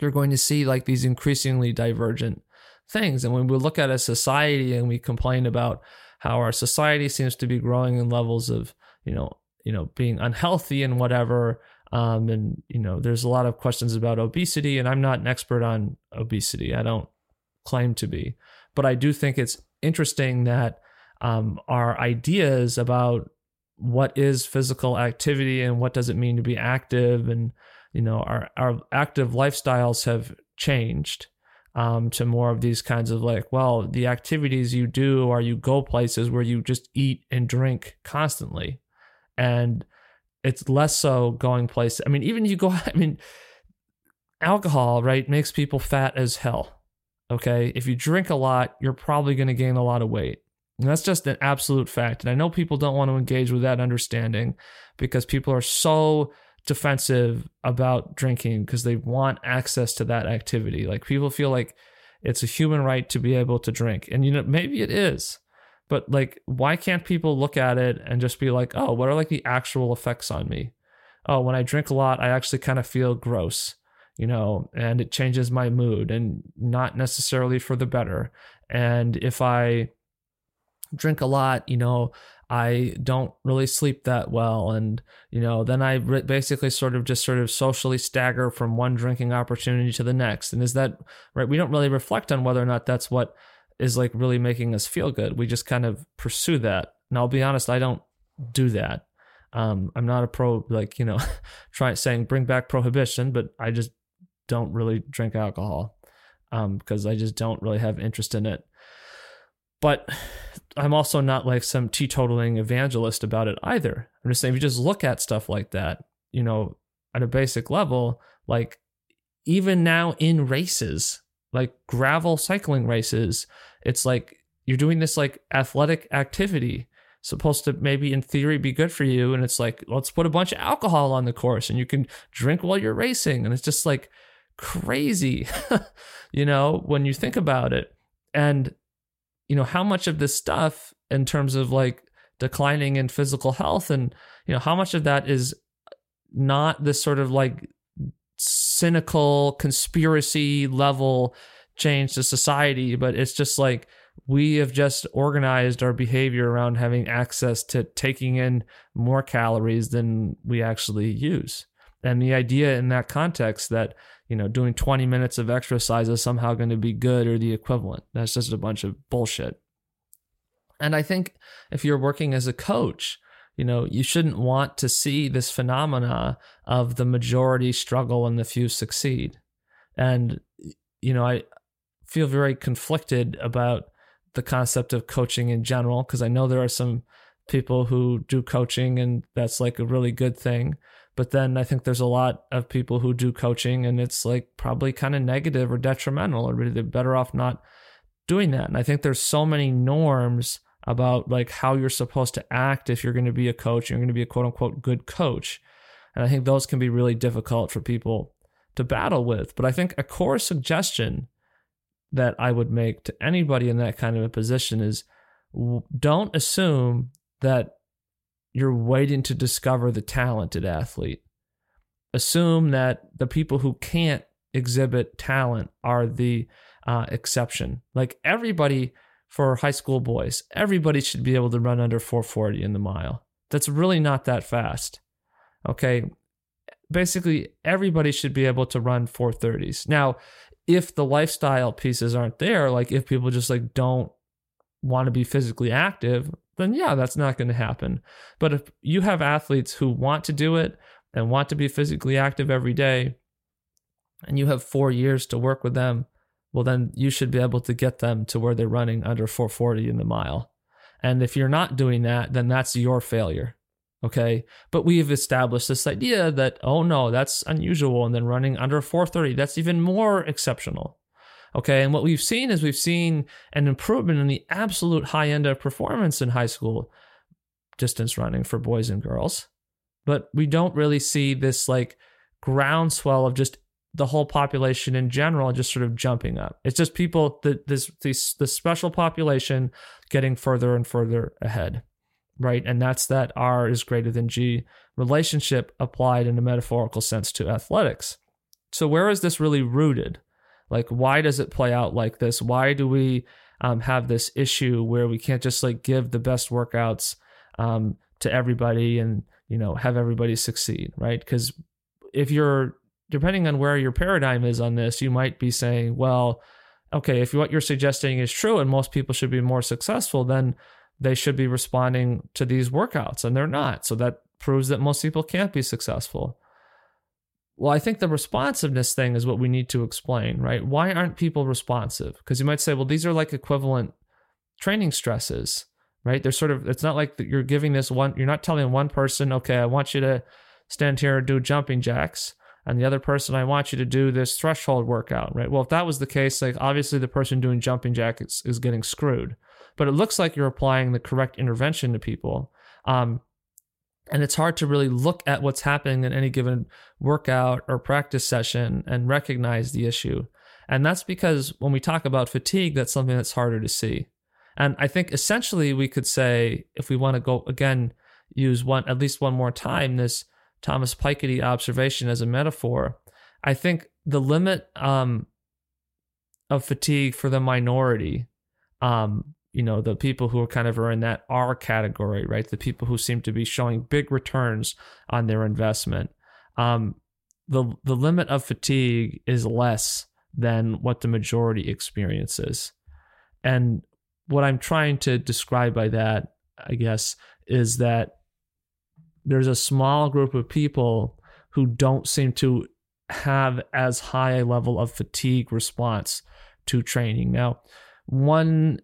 you're going to see like these increasingly divergent things. And when we look at a society and we complain about how our society seems to be growing in levels of, you know, you know, being unhealthy and whatever, um, and you know, there's a lot of questions about obesity, and I'm not an expert on obesity. I don't claim to be, but I do think it's interesting that um, our ideas about what is physical activity and what does it mean to be active and you know our our active lifestyles have changed um, to more of these kinds of like well the activities you do are you go places where you just eat and drink constantly and it's less so going places i mean even you go i mean alcohol right makes people fat as hell okay if you drink a lot you're probably going to gain a lot of weight and that's just an absolute fact. And I know people don't want to engage with that understanding because people are so defensive about drinking because they want access to that activity. Like people feel like it's a human right to be able to drink. And you know, maybe it is. But like why can't people look at it and just be like, "Oh, what are like the actual effects on me?" Oh, when I drink a lot, I actually kind of feel gross, you know, and it changes my mood and not necessarily for the better. And if I drink a lot, you know, I don't really sleep that well. And, you know, then I re- basically sort of just sort of socially stagger from one drinking opportunity to the next. And is that right? We don't really reflect on whether or not that's what is like really making us feel good. We just kind of pursue that. And I'll be honest, I don't do that. Um, I'm not a pro, like, you know, trying saying bring back prohibition, but I just don't really drink alcohol um, because I just don't really have interest in it. But I'm also not like some teetotaling evangelist about it either. I'm just saying, if you just look at stuff like that, you know, at a basic level, like even now in races, like gravel cycling races, it's like you're doing this like athletic activity supposed to maybe in theory be good for you and it's like let's put a bunch of alcohol on the course and you can drink while you're racing and it's just like crazy you know when you think about it and you know, how much of this stuff in terms of like declining in physical health and, you know, how much of that is not this sort of like cynical conspiracy level change to society, but it's just like we have just organized our behavior around having access to taking in more calories than we actually use. And the idea in that context that, you know, doing 20 minutes of exercise is somehow going to be good or the equivalent. That's just a bunch of bullshit. And I think if you're working as a coach, you know, you shouldn't want to see this phenomena of the majority struggle and the few succeed. And, you know, I feel very conflicted about the concept of coaching in general because I know there are some people who do coaching and that's like a really good thing. But then I think there's a lot of people who do coaching and it's like probably kind of negative or detrimental or really they're better off not doing that. And I think there's so many norms about like how you're supposed to act if you're going to be a coach, you're going to be a quote unquote good coach. And I think those can be really difficult for people to battle with. But I think a core suggestion that I would make to anybody in that kind of a position is don't assume that you're waiting to discover the talented athlete. Assume that the people who can't exhibit talent are the uh, exception. Like everybody for high school boys, everybody should be able to run under 440 in the mile. That's really not that fast. Okay. Basically, everybody should be able to run 430s. Now, if the lifestyle pieces aren't there, like if people just like don't want to be physically active, then yeah, that's not going to happen. But if you have athletes who want to do it and want to be physically active every day, and you have four years to work with them, well, then you should be able to get them to where they're running under 440 in the mile. And if you're not doing that, then that's your failure. Okay. But we've established this idea that, oh no, that's unusual. And then running under 430, that's even more exceptional. Okay. And what we've seen is we've seen an improvement in the absolute high end of performance in high school distance running for boys and girls. But we don't really see this like groundswell of just the whole population in general just sort of jumping up. It's just people, the, this, this, the special population getting further and further ahead right? And that's that R is greater than G relationship applied in a metaphorical sense to athletics. So, where is this really rooted? Like, why does it play out like this? Why do we um, have this issue where we can't just like give the best workouts um, to everybody and, you know, have everybody succeed, right? Because if you're, depending on where your paradigm is on this, you might be saying, well, okay, if what you're suggesting is true and most people should be more successful, then they should be responding to these workouts and they're not. So that proves that most people can't be successful. Well, I think the responsiveness thing is what we need to explain, right? Why aren't people responsive? Because you might say, well, these are like equivalent training stresses, right? They're sort of, it's not like you're giving this one, you're not telling one person, okay, I want you to stand here and do jumping jacks. And the other person, I want you to do this threshold workout, right? Well, if that was the case, like obviously the person doing jumping jacks is getting screwed but it looks like you're applying the correct intervention to people. Um, and it's hard to really look at what's happening in any given workout or practice session and recognize the issue. And that's because when we talk about fatigue, that's something that's harder to see. And I think essentially we could say, if we want to go again, use one at least one more time, this Thomas Piketty observation as a metaphor. I think the limit um, of fatigue for the minority um, you know the people who are kind of are in that R category, right? The people who seem to be showing big returns on their investment. Um, the the limit of fatigue is less than what the majority experiences, and what I'm trying to describe by that, I guess, is that there's a small group of people who don't seem to have as high a level of fatigue response to training. Now, one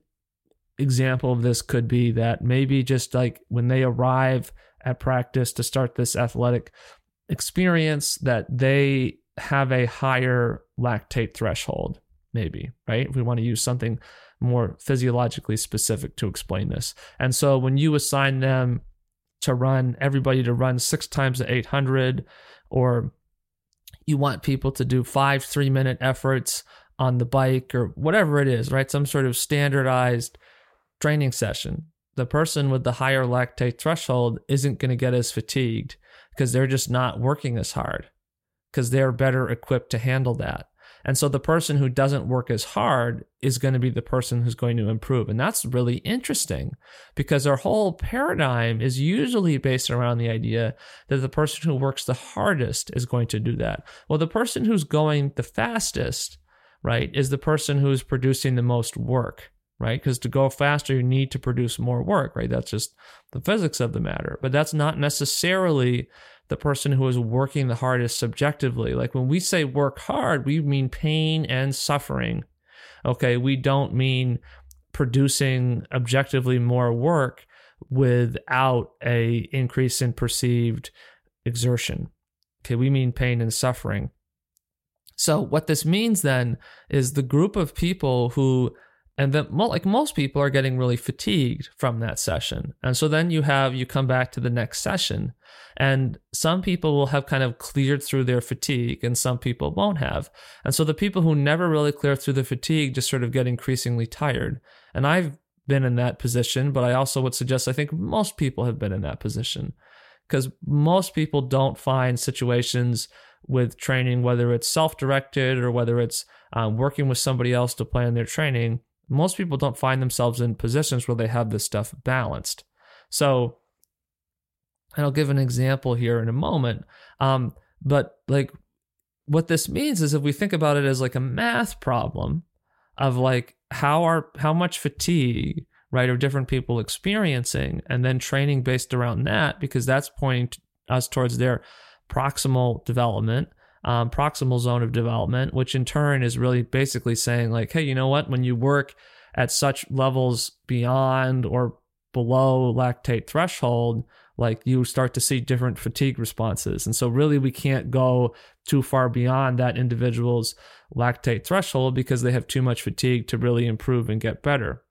example of this could be that maybe just like when they arrive at practice to start this athletic experience that they have a higher lactate threshold maybe right? If we want to use something more physiologically specific to explain this. And so when you assign them to run everybody to run six times the 800 or you want people to do five three minute efforts on the bike or whatever it is right? Some sort of standardized training session, the person with the higher lactate threshold isn't going to get as fatigued because they're just not working as hard because they're better equipped to handle that. And so the person who doesn't work as hard is going to be the person who's going to improve. And that's really interesting because our whole paradigm is usually based around the idea that the person who works the hardest is going to do that. Well, the person who's going the fastest, right, is the person who's producing the most work right? Because to go faster, you need to produce more work, right? That's just the physics of the matter. But that's not necessarily the person who is working the hardest subjectively. Like when we say work hard, we mean pain and suffering. Okay, we don't mean producing objectively more work without a increase in perceived exertion. Okay, we mean pain and suffering. So what this means then is the group of people who and then like most people are getting really fatigued from that session. And so then you have you come back to the next session. And some people will have kind of cleared through their fatigue and some people won't have. And so the people who never really clear through the fatigue just sort of get increasingly tired. And i've been in that position but i also would suggest i think most people have been in that position. Because most people don't find situations with training whether it's self-directed or whether it's um, working with somebody else to plan their training most people don't find themselves in positions where they have this stuff balanced. So, and I'll give an example here in a moment. Um, but like what this means is if we think about it as like a math problem of like how are how much fatigue right are different people experiencing and then training based around that because that's pointing us towards their proximal development um, proximal zone of development, which in turn is really basically saying, like, hey, you know what? When you work at such levels beyond or below lactate threshold, like you start to see different fatigue responses. And so, really, we can't go too far beyond that individual's lactate threshold because they have too much fatigue to really improve and get better.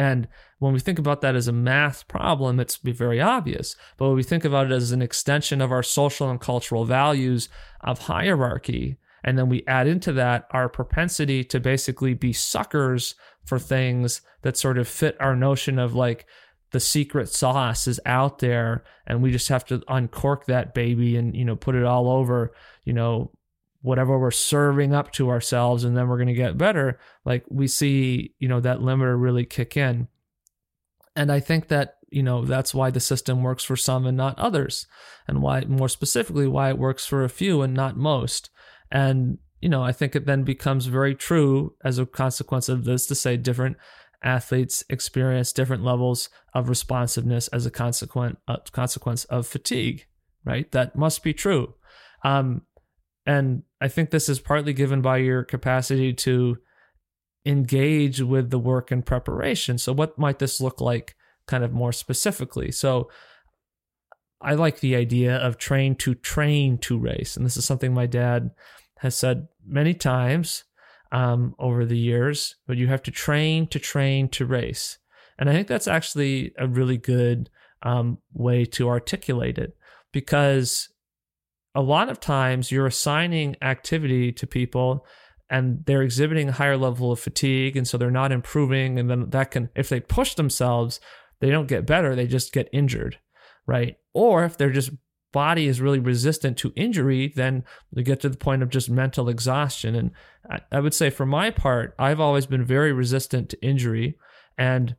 And when we think about that as a math problem, it's very obvious. But when we think about it as an extension of our social and cultural values of hierarchy, and then we add into that our propensity to basically be suckers for things that sort of fit our notion of like the secret sauce is out there and we just have to uncork that baby and you know put it all over you know whatever we're serving up to ourselves and then we're going to get better like we see you know that limiter really kick in. And i think that you know that's why the system works for some and not others and why more specifically why it works for a few and not most. And you know i think it then becomes very true as a consequence of this to say different athletes experience different levels of responsiveness as a consequent uh, consequence of fatigue right? That must be true. Um, and I think this is partly given by your capacity to engage with the work and preparation. So, what might this look like kind of more specifically? So, I like the idea of train to train to race. And this is something my dad has said many times um, over the years, but you have to train to train to race. And I think that's actually a really good um, way to articulate it because a lot of times you're assigning activity to people and they're exhibiting a higher level of fatigue and so they're not improving and then that can if they push themselves they don't get better they just get injured right? Or if their just body is really resistant to injury then they get to the point of just mental exhaustion. And I, I would say for my part i've always been very resistant to injury and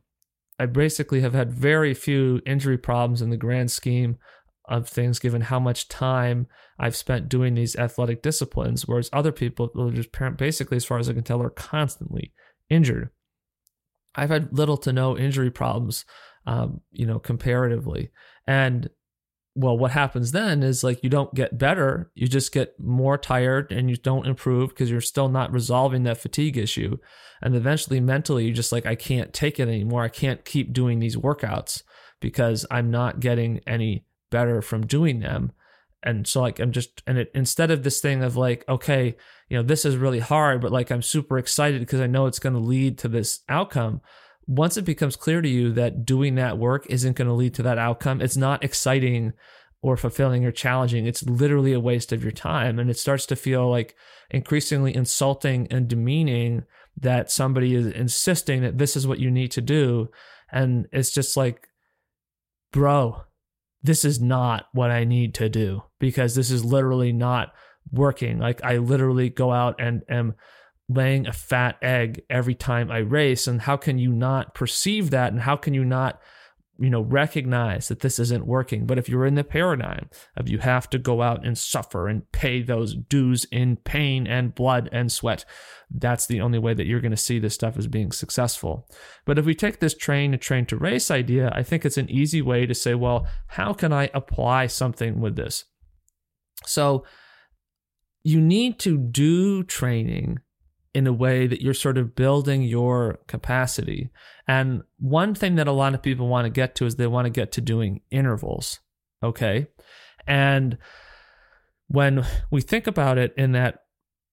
I basically have had very few injury problems in the grand scheme of things given how much time I've spent doing these athletic disciplines, whereas other people just basically, as far as I can tell, are constantly injured. I've had little to no injury problems, um, you know, comparatively. And well, what happens then is like you don't get better, you just get more tired and you don't improve because you're still not resolving that fatigue issue. And eventually, mentally, you're just like, I can't take it anymore. I can't keep doing these workouts because I'm not getting any better from doing them. And so like i'm just and it instead of this thing of like okay you know this is really hard but like i'm super excited because i know it's going to lead to this outcome once it becomes clear to you that doing that work isn't going to lead to that outcome it's not exciting or fulfilling or challenging. It's literally a waste of your time. And it starts to feel like increasingly insulting and demeaning that somebody is insisting that this is what you need to do. And it's just like bro this is not what I need to do because this is literally not working. Like I literally go out and am laying a fat egg every time I race. And how can you not perceive that? And how can you not you know recognize that this isn't working. But if you're in the paradigm of you have to go out and suffer and pay those dues in pain and blood and sweat that's the only way that you're going to see this stuff as being successful. But if we take this train to train to race idea i think it's an easy way to say well how can i apply something with this? So you need to do training in a way that you're sort of building your capacity. And one thing that a lot of people want to get to is they want to get to doing intervals. Okay. And when we think about it in that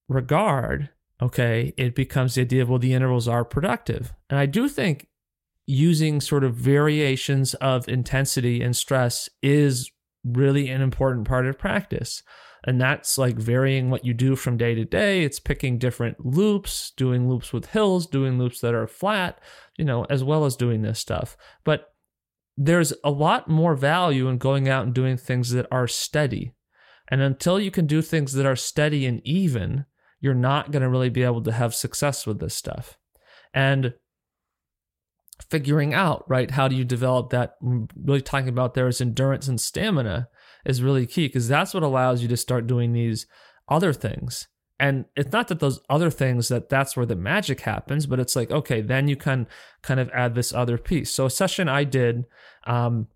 regard, okay, it becomes the idea of, well, the intervals are productive. And I do think using sort of variations of intensity and stress is really an important part of practice. And that's like varying what you do from day to day. It's picking different loops, doing loops with hills, doing loops that are flat, you know, as well as doing this stuff. But there's a lot more value in going out and doing things that are steady. And until you can do things that are steady and even, you're not going to really be able to have success with this stuff. And figuring out, right, how do you develop that? Mm, really talking about there is endurance and stamina is really key because that's what allows you to start doing these other things. And it's not that those other things that that's where the magic happens, but it's like okay, then you can kind of add this other piece. So a session I did um,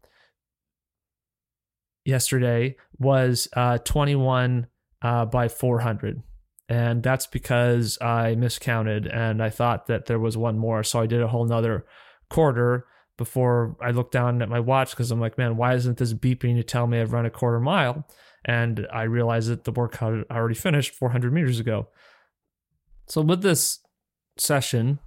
yesterday was uh, 21 uh, by 400 and that's because I miscounted and I thought that there was one more, so I did a whole nother quarter before I looked down at my watch because I'm like, man, why isn't this beeping to tell me I've run a quarter mile? And I realized that the workout had already finished 400 meters ago. So with this session,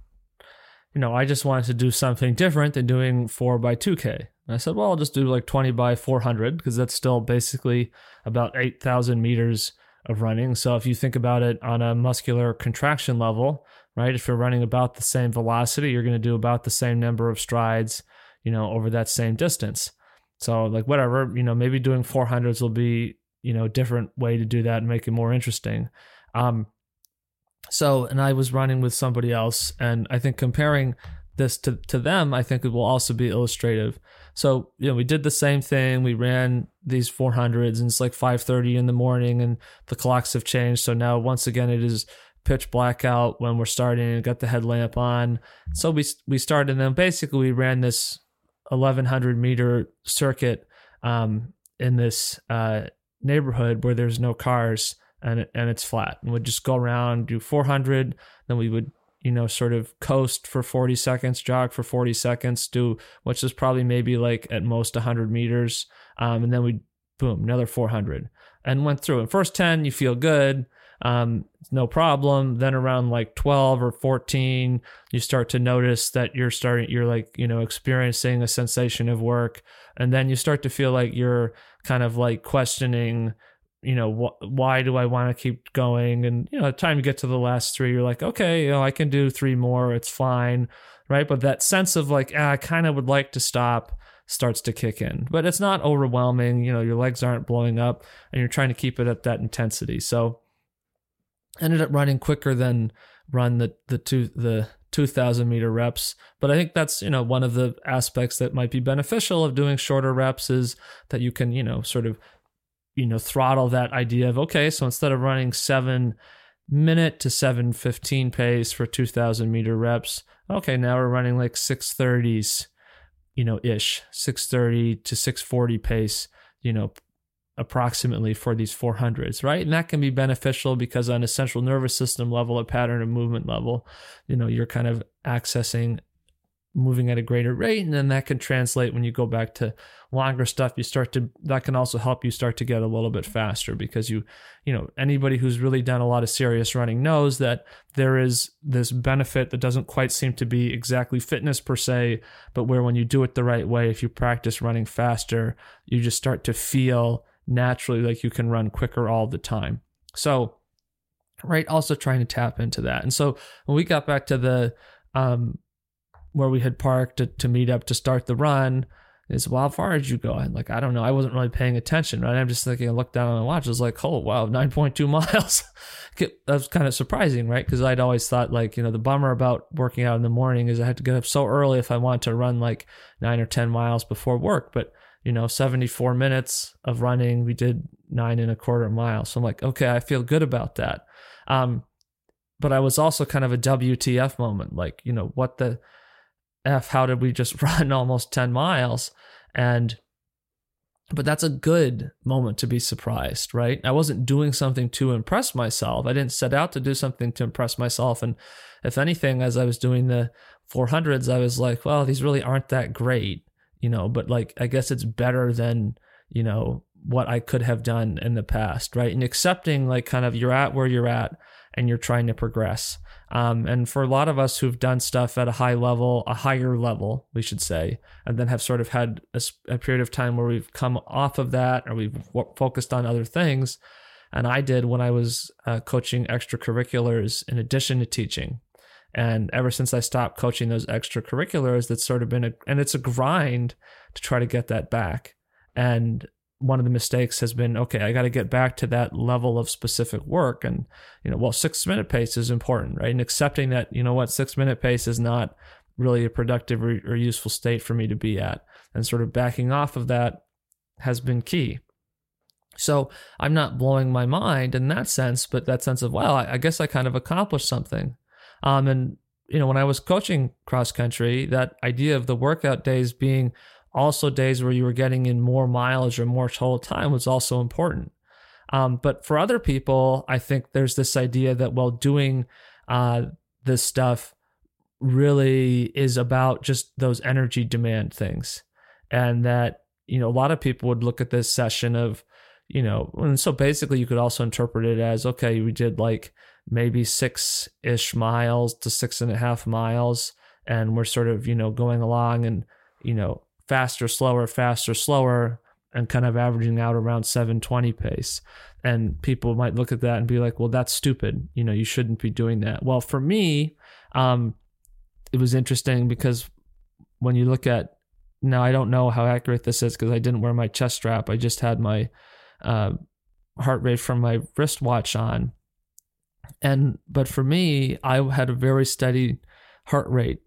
you know, I just wanted to do something different than doing 4 by 2K. And I said, well, I'll just do like 20 by 400 because that's still basically about 8,000 meters of running. So if you think about it on a muscular contraction level, right? If you're running about the same velocity, you're going to do about the same number of strides, you know, over that same distance. So like whatever, you know, maybe doing 400s will be, you know, a different way to do that and make it more interesting. Um, so, and I was running with somebody else, and I think comparing this to, to them, I think it will also be illustrative. So, you know, we did the same thing. We ran these 400s, and it's like 5:30 in the morning, and the clocks have changed. So now, once again, it is pitch blackout when we're starting and got the headlamp on. So we we started and then basically we ran this 1100 meter circuit um, in this uh, neighborhood where there's no cars and and it's flat. And we'd just go around, do 400, then we would you know sort of coast for 40 seconds, jog for 40 seconds, do which is probably maybe like at most 100 meters, um, and then we boom another 400 and went through. And first 10 you feel good um, no problem. Then around like 12 or 14, you start to notice that you're starting, you're like, you know, experiencing a sensation of work. And then you start to feel like you're kind of like questioning, you know, wh- why do I want to keep going? And, you know, the time you get to the last three, you're like, okay, you know, I can do three more. It's fine. Right. But that sense of like, ah, I kind of would like to stop starts to kick in. But it's not overwhelming. You know, your legs aren't blowing up and you're trying to keep it at that intensity. So, ended up running quicker than run the the two the 2000 meter reps. But i think that's you know one of the aspects that might be beneficial of doing shorter reps is that you can you know sort of you know throttle that idea of okay so instead of running 7 minute to 715 pace for 2000 meter reps okay now we're running like 630s you know ish 630 to 640 pace you know approximately for these 400s, right? And that can be beneficial because on a central nervous system level, a pattern of movement level, you know, you're kind of accessing moving at a greater rate and then that can translate when you go back to longer stuff you start to that can also help you start to get a little bit faster because you you know anybody who's really done a lot of serious running knows that there is this benefit that doesn't quite seem to be exactly fitness per se but where when you do it the right way if you practice running faster you just start to feel naturally like you can run quicker all the time. So, right, also trying to tap into that. And so when we got back to the um, where we had parked to, to meet up to start the run, Is well, how far did you go? And like, I don't know. I wasn't really paying attention. Right? I'm just thinking. I looked down on the watch. I was like, oh wow, 9.2 miles. that was kind of surprising, right? Because I'd always thought like, you know, the bummer about working out in the morning is I had to get up so early if I wanted to run like nine or 10 miles before work. But you know, 74 minutes of running, we did nine and a quarter miles. So I'm like, okay, I feel good about that. Um, but I was also kind of a WTF moment, like, you know, what the F, how did we just run almost 10 miles? And, but that's a good moment to be surprised, right? I wasn't doing something to impress myself. I didn't set out to do something to impress myself. And if anything, as I was doing the 400s, I was like, well, these really aren't that great, you know, but like, I guess it's better than, you know, what I could have done in the past, right? And accepting like kind of you're at where you're at and you're trying to progress. Um, and for a lot of us who've done stuff at a high level, a higher level, we should say, and then have sort of had a, a period of time where we've come off of that or we've w- focused on other things. And I did when I was uh, coaching extracurriculars in addition to teaching. And ever since I stopped coaching those extracurriculars, that's sort of been a, and it's a grind to try to get that back. And one of the mistakes has been okay i got to get back to that level of specific work. And you know well six minute pace is important right? And accepting that you know what six minute pace is not really a productive or, or useful state for me to be at. And sort of backing off of that has been key. So i'm not blowing my mind in that sense but that sense of well i, I guess i kind of accomplished something um and you know when i was coaching cross country that idea of the workout days being also days where you were getting in more mileage or more total time was also important. Um, but for other people, I think there's this idea that while doing uh, this stuff really is about just those energy demand things, and that you know a lot of people would look at this session of you know, and so basically you could also interpret it as okay, we did like maybe six ish miles to six and a half miles, and we're sort of you know going along and you know faster, slower, faster, slower, and kind of averaging out around 720 pace. And people might look at that and be like, well, that's stupid. You know, you shouldn't be doing that. Well, for me, um, it was interesting because when you look at now, I don't know how accurate this is because I didn't wear my chest strap. I just had my uh, heart rate from my wristwatch on. And, but for me, I had a very steady heart rate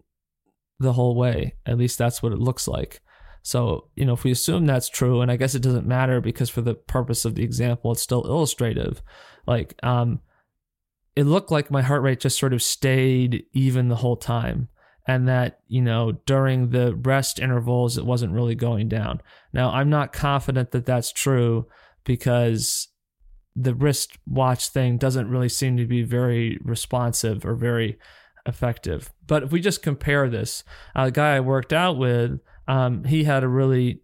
the whole way. At least that's what it looks like. So, you know, if we assume that's true, and I guess it doesn't matter because for the purpose of the example, it's still illustrative. Like, um, it looked like my heart rate just sort of stayed even the whole time. And that, you know, during the rest intervals, it wasn't really going down. Now, I'm not confident that that's true because the wrist watch thing doesn't really seem to be very responsive or very effective. But if we just compare this, a guy I worked out with, um, he had a really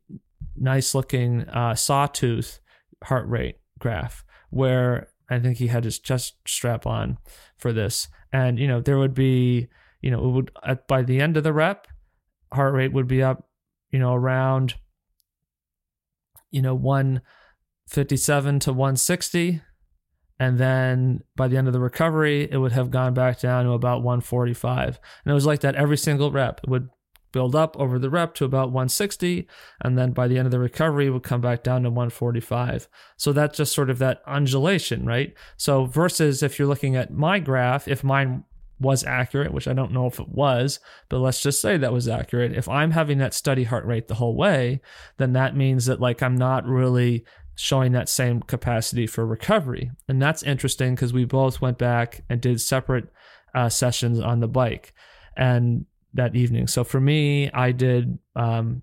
nice looking uh, sawtooth heart rate graph where I think he had his chest strap on for this. And, you know, there would be, you know, it would, at, by the end of the rep, heart rate would be up, you know, around, you know, 157 to 160. And then by the end of the recovery, it would have gone back down to about 145. And it was like that every single rep. It would build up over the rep to about 160 and then by the end of the recovery it would come back down to 145 so that's just sort of that undulation right so versus if you're looking at my graph if mine was accurate which i don't know if it was but let's just say that was accurate if i'm having that steady heart rate the whole way then that means that like i'm not really showing that same capacity for recovery and that's interesting because we both went back and did separate uh, sessions on the bike and that evening. So for me, I did um,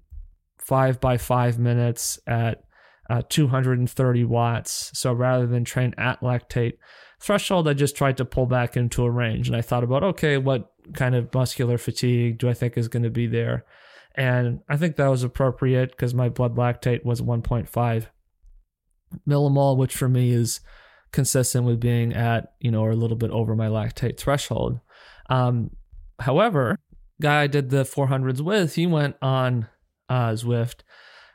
five by five minutes at uh, 230 watts. So rather than train at lactate threshold, I just tried to pull back into a range. And I thought about, okay, what kind of muscular fatigue do I think is going to be there? And I think that was appropriate because my blood lactate was 1.5 millimole, which for me is consistent with being at, you know, or a little bit over my lactate threshold. Um, however, guy I did the 400s with, he went on uh, Zwift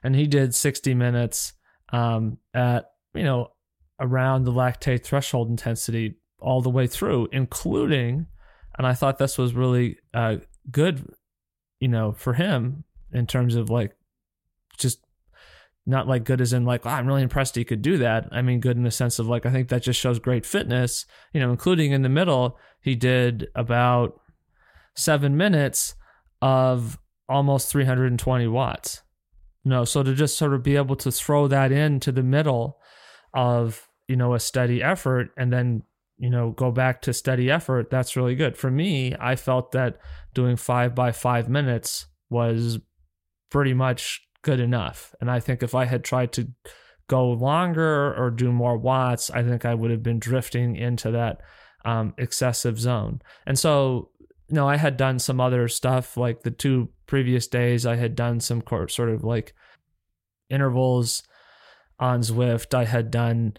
and he did 60 minutes um, at, you know, around the lactate threshold intensity all the way through, including, and I thought this was really uh, good, you know, for him in terms of like just not like good as in like oh, I'm really impressed he could do that. I mean good in the sense of like I think that just shows great fitness, you know, including in the middle he did about 7 minutes of almost 320 watts. Know, so to just sort of be able to throw that into the middle of, you know, a steady effort and then, you know, go back to steady effort, that's really good. For me, I felt that doing 5 by 5 minutes was pretty much good enough. And I think if I had tried to go longer or do more watts, I think I would have been drifting into that um, excessive zone. And so, you know, I had done some other stuff like the two previous days, I had done some sort of like intervals on Zwift. I had done,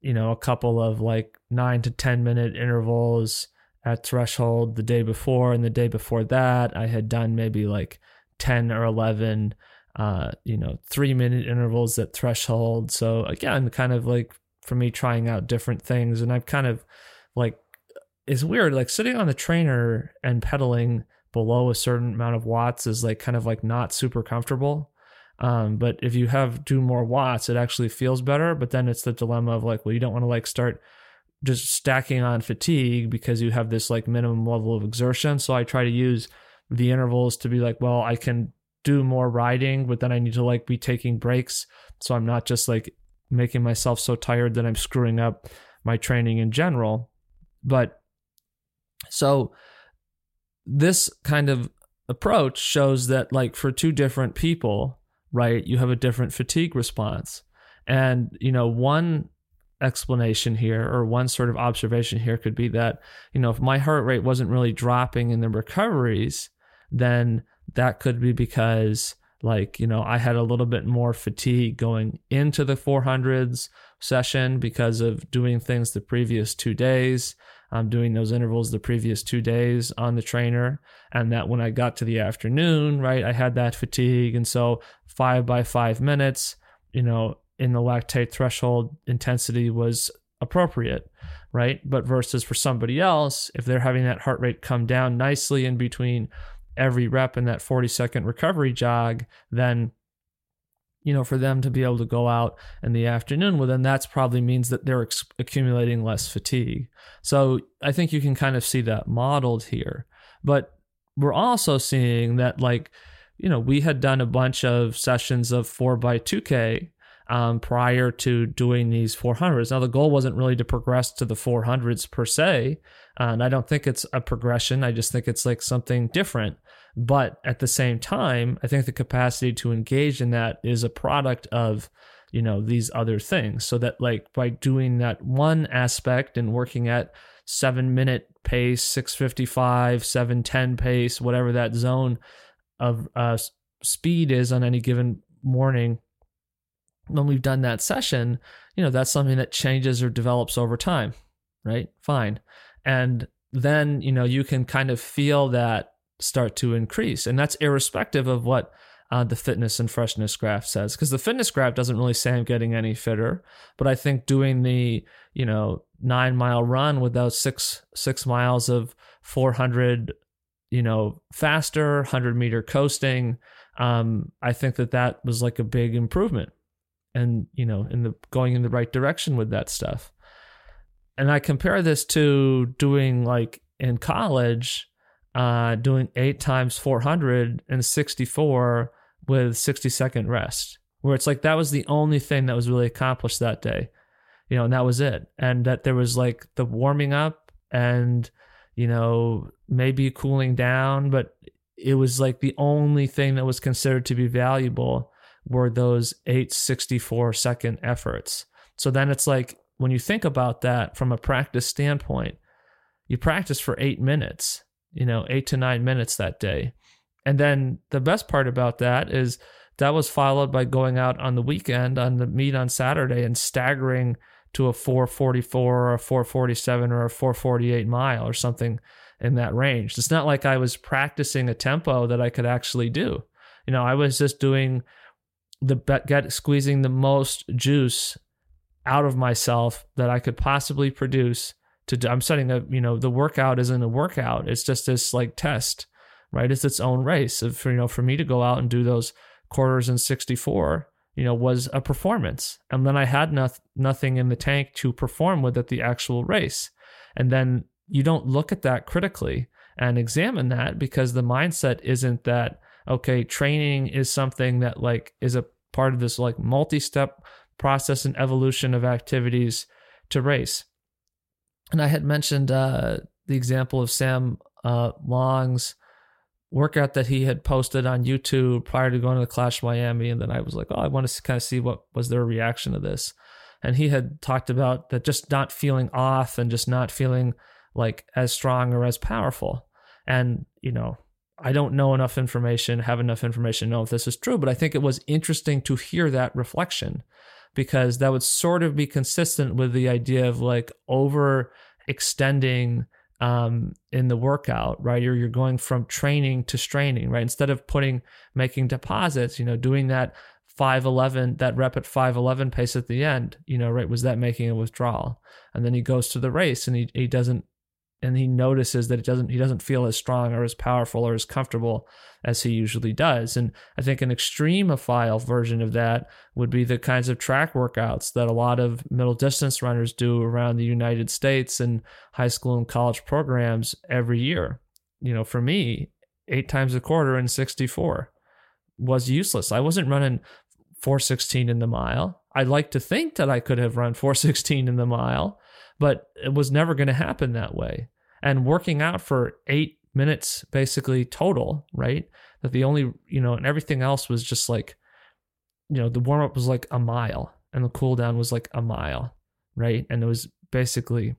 you know, a couple of like nine to 10 minute intervals at threshold the day before and the day before that. I had done maybe like 10 or 11 uh, you know, three minute intervals at threshold. So again, kind of like for me trying out different things. And I've kind of like, it's weird, like sitting on the trainer and pedaling below a certain amount of watts is like kind of like not super comfortable. Um, but if you have do more watts, it actually feels better. But then it's the dilemma of like, well, you don't want to like start just stacking on fatigue because you have this like minimum level of exertion. So I try to use the intervals to be like, well, I can do more riding, but then I need to like be taking breaks. So I'm not just like making myself so tired that I'm screwing up my training in general. But so this kind of approach shows that like for two different people, right, you have a different fatigue response. And, you know, one explanation here or one sort of observation here could be that, you know, if my heart rate wasn't really dropping in the recoveries, then that could be because like you know i had a little bit more fatigue going into the 400s session because of doing things the previous two days. I'm doing those intervals the previous two days on the trainer. And that when i got to the afternoon right i had that fatigue. And so five by five minutes you know in the lactate threshold intensity was appropriate right? But versus for somebody else if they're having that heart rate come down nicely in between every rep in that 40 second recovery jog, then you know, for them to be able to go out in the afternoon, well, then that's probably means that they're ex- accumulating less fatigue. So I think you can kind of see that modeled here. But we're also seeing that, like, you know, we had done a bunch of sessions of 4 by 2K um, prior to doing these 400s. Now, the goal wasn't really to progress to the 400s per se. And I don't think it's a progression. I just think it's like something different. But at the same time, I think the capacity to engage in that is a product of, you know, these other things. So that, like, by doing that one aspect and working at seven minute pace, 655, 710 pace, whatever that zone of uh, speed is on any given morning, when we've done that session, you know, that's something that changes or develops over time, right? Fine. And then, you know, you can kind of feel that start to increase. And that's irrespective of what uh, the fitness and freshness graph says. Because the fitness graph doesn't really say I'm getting any fitter. But I think doing the, you know, nine mile run with those six six miles of 400, you know, faster, 100 meter coasting, um, I think that that was like a big improvement and you know in the going in the right direction with that stuff and i compare this to doing like in college uh doing 8 times 400 and 64 with 60 second rest where it's like that was the only thing that was really accomplished that day. You know and that was it. And that there was like the warming up and you know maybe cooling down but it was like the only thing that was considered to be valuable were those 864 second efforts. So then it's like when you think about that from a practice standpoint, you practice for eight minutes, you know, eight to nine minutes that day. And then the best part about that is that was followed by going out on the weekend on the meet on Saturday and staggering to a 444 or a 447 or a 448 mile or something in that range. It's not like I was practicing a tempo that I could actually do. You know, I was just doing the get squeezing the most juice out of myself that I could possibly produce to do, I'm setting a you know the workout isn't a workout. It's just this like test right? It's its own race. Of you know for me to go out and do those quarters in 64 you know was a performance. And then i had no- nothing in the tank to perform with at the actual race. And then you don't look at that critically and examine that because the mindset isn't that okay training is something that like is a part of this like multi-step process and evolution of activities to race and i had mentioned uh, the example of sam uh, long's workout that he had posted on youtube prior to going to the clash miami. And then i was like oh i want to kind of see what was their reaction to this. And he had talked about that just not feeling off and just not feeling like as strong or as powerful. And, you know, I don't know enough information, have enough information to know if this is true, but I think it was interesting to hear that reflection because that would sort of be consistent with the idea of like over extending um, in the workout, right? Or you're going from training to straining, right? Instead of putting, making deposits, you know, doing that 511, that rep at 511 pace at the end, you know, right? Was that making a withdrawal? And then he goes to the race and he, he doesn't and he notices that it doesn't he doesn't feel as strong or as powerful or as comfortable as he usually does. And i think an extremophile version of that would be the kinds of track workouts that a lot of middle distance runners do around the united states and high school and college programs every year. You know for me eight times a quarter in 64 was useless. I wasn't running 416 in the mile. I'd like to think that i could have run 416 in the mile but it was never going to happen that way. And working out for eight minutes basically total, right? That the only, you know, and everything else was just like, you know, the warm up was like a mile and the cool down was like a mile, right? And it was basically,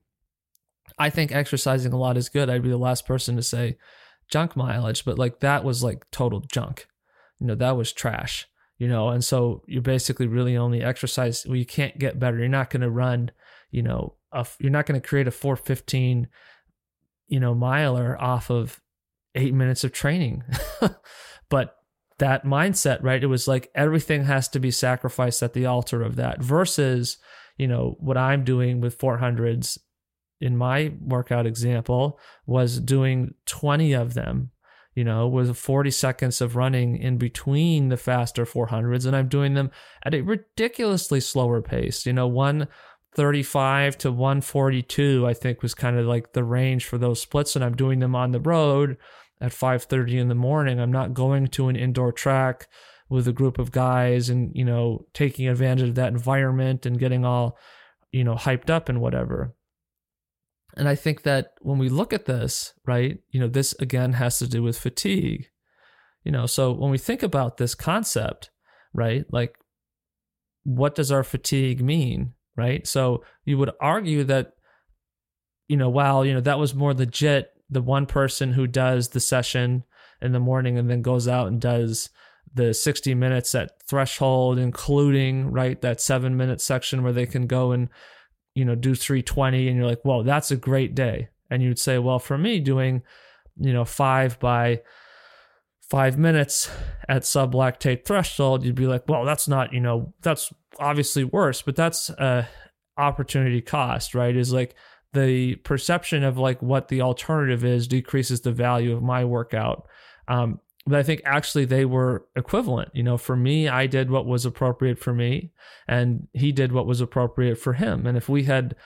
I think exercising a lot is good. I'd be the last person to say junk mileage, but like that was like total junk. You know, that was trash, you know, and so you basically really only exercise, well, you can't get better. You're not going to run, you know, a, you're not going to create a 415 you know miler off of eight minutes of training. But that mindset right it was like everything has to be sacrificed at the altar of that versus you know what i'm doing with 400s in my workout example was doing 20 of them you know with 40 seconds of running in between the faster 400s and i'm doing them at a ridiculously slower pace. You know one 35 to 142 i think was kind of like the range for those splits and i'm doing them on the road at 5:30 in the morning. I'm not going to an indoor track with a group of guys and you know taking advantage of that environment and getting all you know hyped up and whatever. And i think that when we look at this right you know this again has to do with fatigue you know? So when we think about this concept right like what does our fatigue mean right? So you would argue that, you know, while, you know, that was more legit, the one person who does the session in the morning and then goes out and does the 60 minutes at threshold, including, right, that seven minute section where they can go and, you know, do 320. And you're like, well, that's a great day. And you'd say, well, for me, doing, you know, five by, five minutes at sublactate threshold, you'd be like, well, that's not, you know, that's obviously worse, but that's a opportunity cost, right? Is like the perception of like what the alternative is decreases the value of my workout. Um, but I think actually they were equivalent. You know, for me, I did what was appropriate for me, and he did what was appropriate for him. And if we had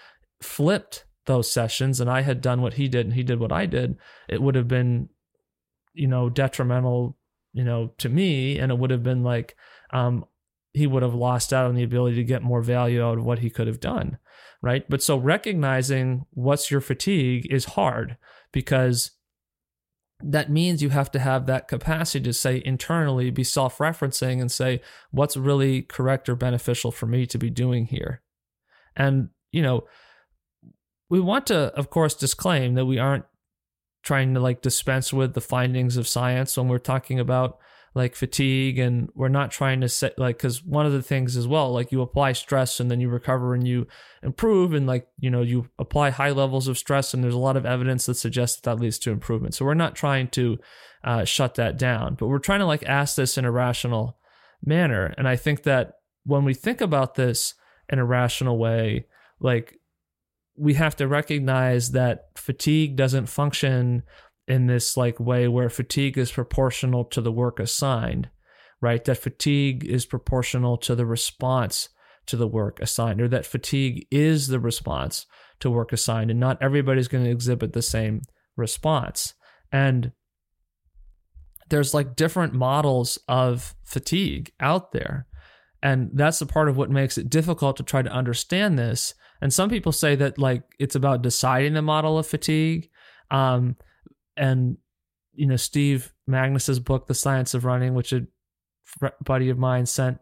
flipped those sessions and I had done what he did and he did what I did, it would have been you know, detrimental, you know, to me. And it would have been like, um, he would have lost out on the ability to get more value out of what he could have done. Right. But so recognizing what's your fatigue is hard because that means you have to have that capacity to say internally, be self referencing and say, what's really correct or beneficial for me to be doing here? And, you know, we want to, of course, disclaim that we aren't trying to like dispense with the findings of science when we're talking about like fatigue and we're not trying to set like because one of the things as well like you apply stress and then you recover and you improve and like you know you apply high levels of stress and there's a lot of evidence that suggests that that leads to improvement. So we're not trying to uh, shut that down but we're trying to like ask this in a rational manner. And i think that when we think about this in a rational way like we have to recognize that fatigue doesn't function in this like way where fatigue is proportional to the work assigned right? That fatigue is proportional to the response to the work assigned, or that fatigue is the response to work assigned, and not everybody's going to exhibit the same response. And there's like different models of fatigue out there. And that's the part of what makes it difficult to try to understand this. And some people say that like it's about deciding the model of fatigue. Um, and you know, Steve Magness's book, The Science of Running, which a buddy of mine sent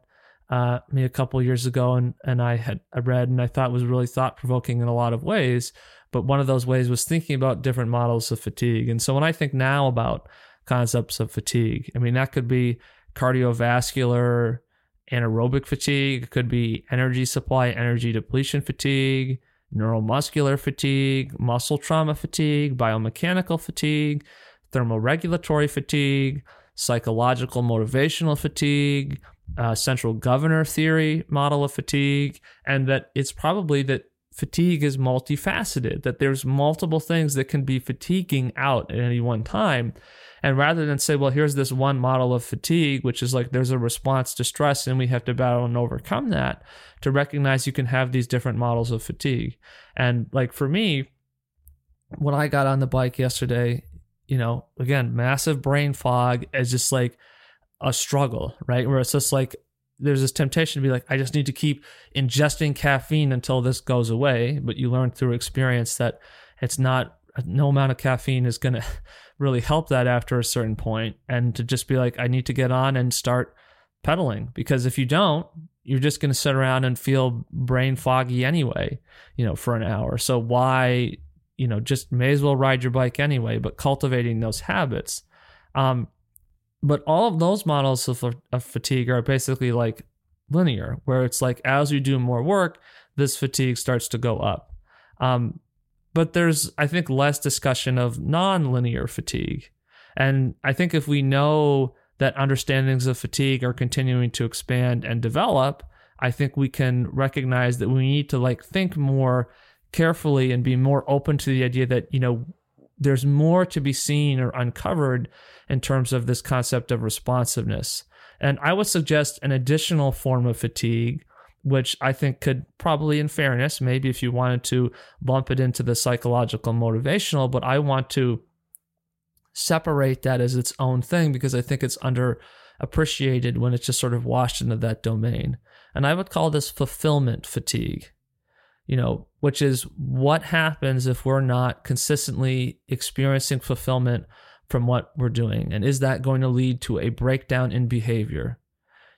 uh, me a couple years ago, and and I had I read and I thought was really thought provoking in a lot of ways. But one of those ways was thinking about different models of fatigue. And so when I think now about concepts of fatigue, I mean that could be cardiovascular anaerobic fatigue, it could be energy supply, energy depletion fatigue, neuromuscular fatigue, muscle trauma fatigue, biomechanical fatigue, thermoregulatory fatigue, psychological motivational fatigue, uh, central governor theory model of fatigue, and that it's probably that fatigue is multifaceted, that there's multiple things that can be fatiguing out at any one time. And rather than say, well, here's this one model of fatigue, which is like there's a response to stress and we have to battle and overcome that, to recognize you can have these different models of fatigue. And like for me, when I got on the bike yesterday, you know, again, massive brain fog is just like a struggle, right? Where it's just like there's this temptation to be like, I just need to keep ingesting caffeine until this goes away. But you learn through experience that it's not, no amount of caffeine is going to really help that after a certain point and to just be like i need to get on and start pedaling. Because if you don't you're just going to sit around and feel brain foggy anyway you know for an hour. So why you know just may as well ride your bike anyway but cultivating those habits. Um but all of those models of, of fatigue are basically like linear where it's like as you do more work this fatigue starts to go up. Um, but there's i think less discussion of non-linear fatigue. And i think if we know that understandings of fatigue are continuing to expand and develop i think we can recognize that we need to like think more carefully and be more open to the idea that you know there's more to be seen or uncovered in terms of this concept of responsiveness. And i would suggest an additional form of fatigue which I think could probably, in fairness, maybe if you wanted to bump it into the psychological motivational, but I want to separate that as its own thing because I think it's underappreciated when it's just sort of washed into that domain. And I would call this fulfillment fatigue, you know, which is what happens if we're not consistently experiencing fulfillment from what we're doing. And is that going to lead to a breakdown in behavior?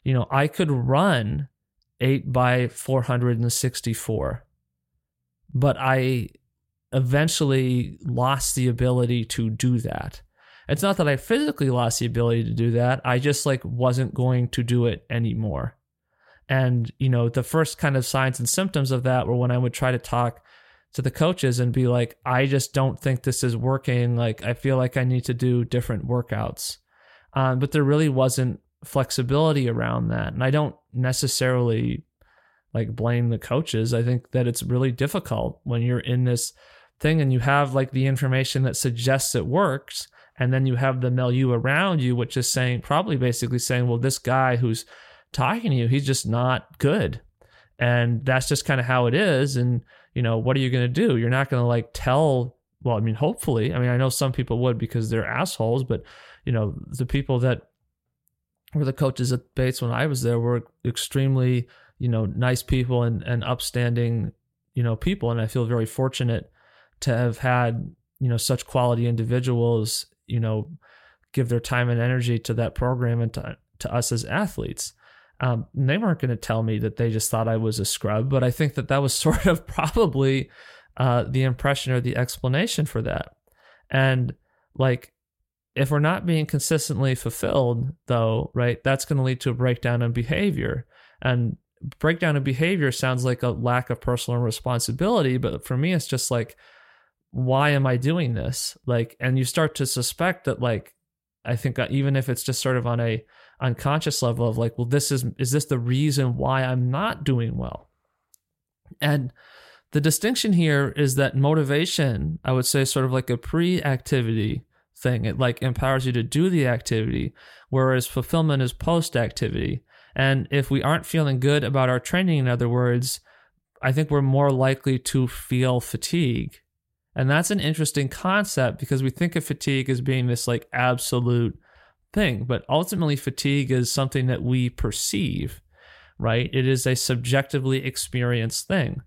You know, I could run 8 by 464. But I eventually lost the ability to do that. It's not that I physically lost the ability to do that. I just like wasn't going to do it anymore. And, you know, the first kind of signs and symptoms of that were when I would try to talk to the coaches and be like, I just don't think this is working. Like, I feel like I need to do different workouts. Um, but there really wasn't flexibility around that. And I don't necessarily like blame the coaches. I think that it's really difficult when you're in this thing and you have like the information that suggests it works and then you have the milieu around you which is saying probably basically saying well this guy who's talking to you he's just not good and that's just kind of how it is and you know what are you going to do you're not going to like tell well i mean hopefully i mean i know some people would because they're assholes but you know the people that where the coaches at Bates when I was there were extremely, you know, nice people and, and upstanding, you know, people. And I feel very fortunate to have had, you know, such quality individuals, you know, give their time and energy to that program and to, to us as athletes. Um, they weren't going to tell me that they just thought I was a scrub, but I think that that was sort of probably uh, the impression or the explanation for that. And like, if we're not being consistently fulfilled, though, right, that's going to lead to a breakdown in behavior. And breakdown in behavior sounds like a lack of personal responsibility, but for me, it's just like, why am I doing this? Like, and you start to suspect that, like, I think even if it's just sort of on a unconscious level of like, well, this is is this the reason why I'm not doing well? And the distinction here is that motivation, I would say, sort of like a pre-activity thing. It like empowers you to do the activity, whereas fulfillment is post activity. And if we aren't feeling good about our training, in other words, I think we're more likely to feel fatigue. And that's an interesting concept because we think of fatigue as being this like absolute thing, but ultimately, fatigue is something that we perceive, right? It is a subjectively experienced thing.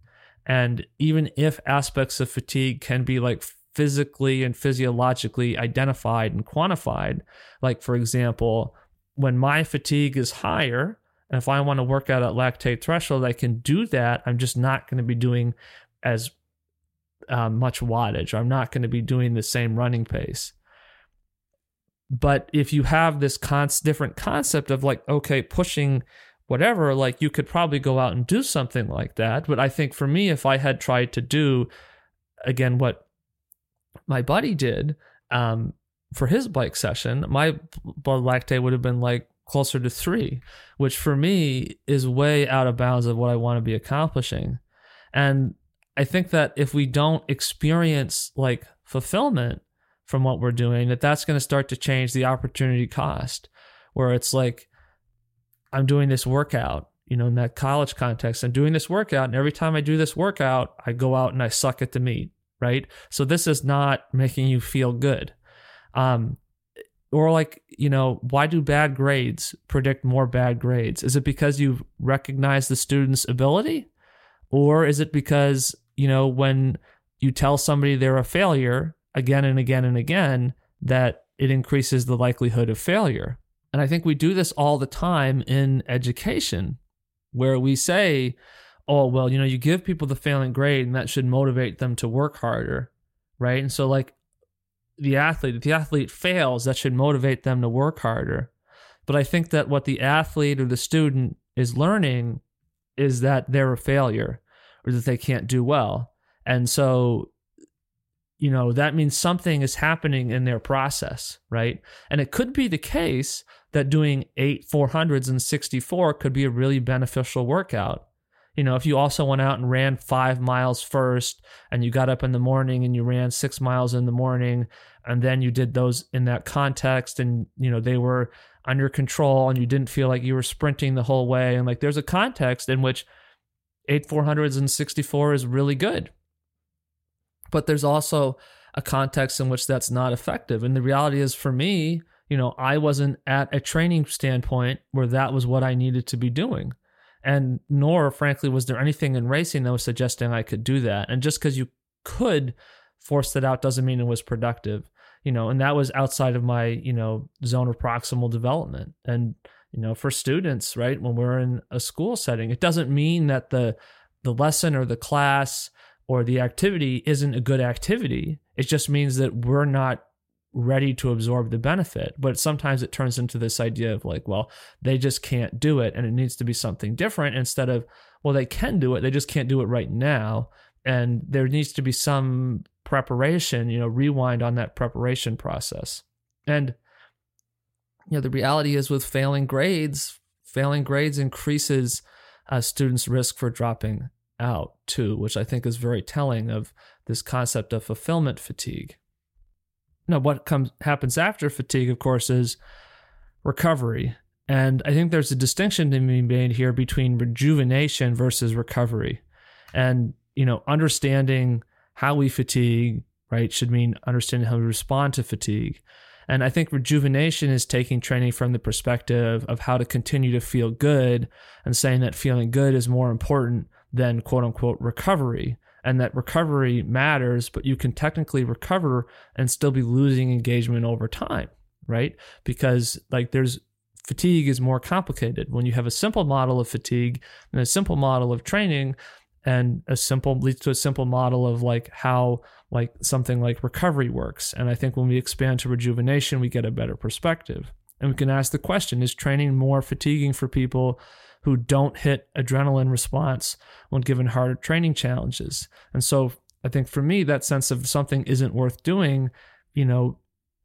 And even if aspects of fatigue can be like physically and physiologically identified and quantified, like for example, when my fatigue is higher, and if I want to work out at lactate threshold, I can do that. I'm just not going to be doing as uh, much wattage. I'm not going to be doing the same running pace. But if you have this different concept of like, okay, pushing whatever, like you could probably go out and do something like that. But I think for me, if I had tried to do, again, what my buddy did um, for his bike session, my blood lactate would have been like closer to three, which for me is way out of bounds of what I want to be accomplishing. And I think that if we don't experience like fulfillment from what we're doing, that that's going to start to change the opportunity cost, where it's like, I'm doing this workout, you know, in that college context, I'm doing this workout. And every time I do this workout, I go out and I suck at the meat, right? So this is not making you feel good. Um, or like you know why do bad grades predict more bad grades is it because you recognize the student's ability or is it because you know, when you tell somebody they're a failure again and again and again, that it increases the likelihood of failure. And I think we do this all the time in education, where we say, oh, well, you know, you give people the failing grade and that should motivate them to work harder, right? And so, like, the athlete, if the athlete fails, that should motivate them to work harder. But I think that what the athlete or the student is learning is that they're a failure or that they can't do well. And so, you know, that means something is happening in their process, right? And it could be the case that doing eight 400s and 64 could be a really beneficial workout. You know, if you also went out and ran five miles first and you got up in the morning and you ran six miles in the morning and then you did those in that context and, you know, they were under control and you didn't feel like you were sprinting the whole way. And like there's a context in which eight 400s and 64 is really good. But there's also a context in which that's not effective. And the reality is for me, you know, I wasn't at a training standpoint where that was what I needed to be doing. And nor, frankly, was there anything in racing that was suggesting I could do that. And just because you could force that out doesn't mean it was productive, you know, and that was outside of my, you know, zone of proximal development. And you know for students right when we're in a school setting it doesn't mean that the the lesson or the class or the activity isn't a good activity it just means that we're not ready to absorb the benefit but sometimes it turns into this idea of like well they just can't do it and it needs to be something different instead of well they can do it they just can't do it right now and there needs to be some preparation you know rewind on that preparation process. And you know the reality is with failing grades failing grades increases uh, students risk for dropping out too which i think is very telling of this concept of fulfillment fatigue now what comes happens after fatigue of course is recovery. And i think there's a distinction to be made here between rejuvenation versus recovery. And you know understanding how we fatigue right should mean understanding how we respond to fatigue. And I think rejuvenation is taking training from the perspective of how to continue to feel good and saying that feeling good is more important than quote unquote recovery. And that recovery matters, but you can technically recover and still be losing engagement over time, right? Because like there's fatigue is more complicated. When you have a simple model of fatigue and a simple model of training, and a simple leads to a simple model of like how like something like recovery works. And I think when we expand to rejuvenation, we get a better perspective. And we can ask the question is training more fatiguing for people who don't hit adrenaline response when given harder training challenges? And so I think for me, that sense of something isn't worth doing, you know,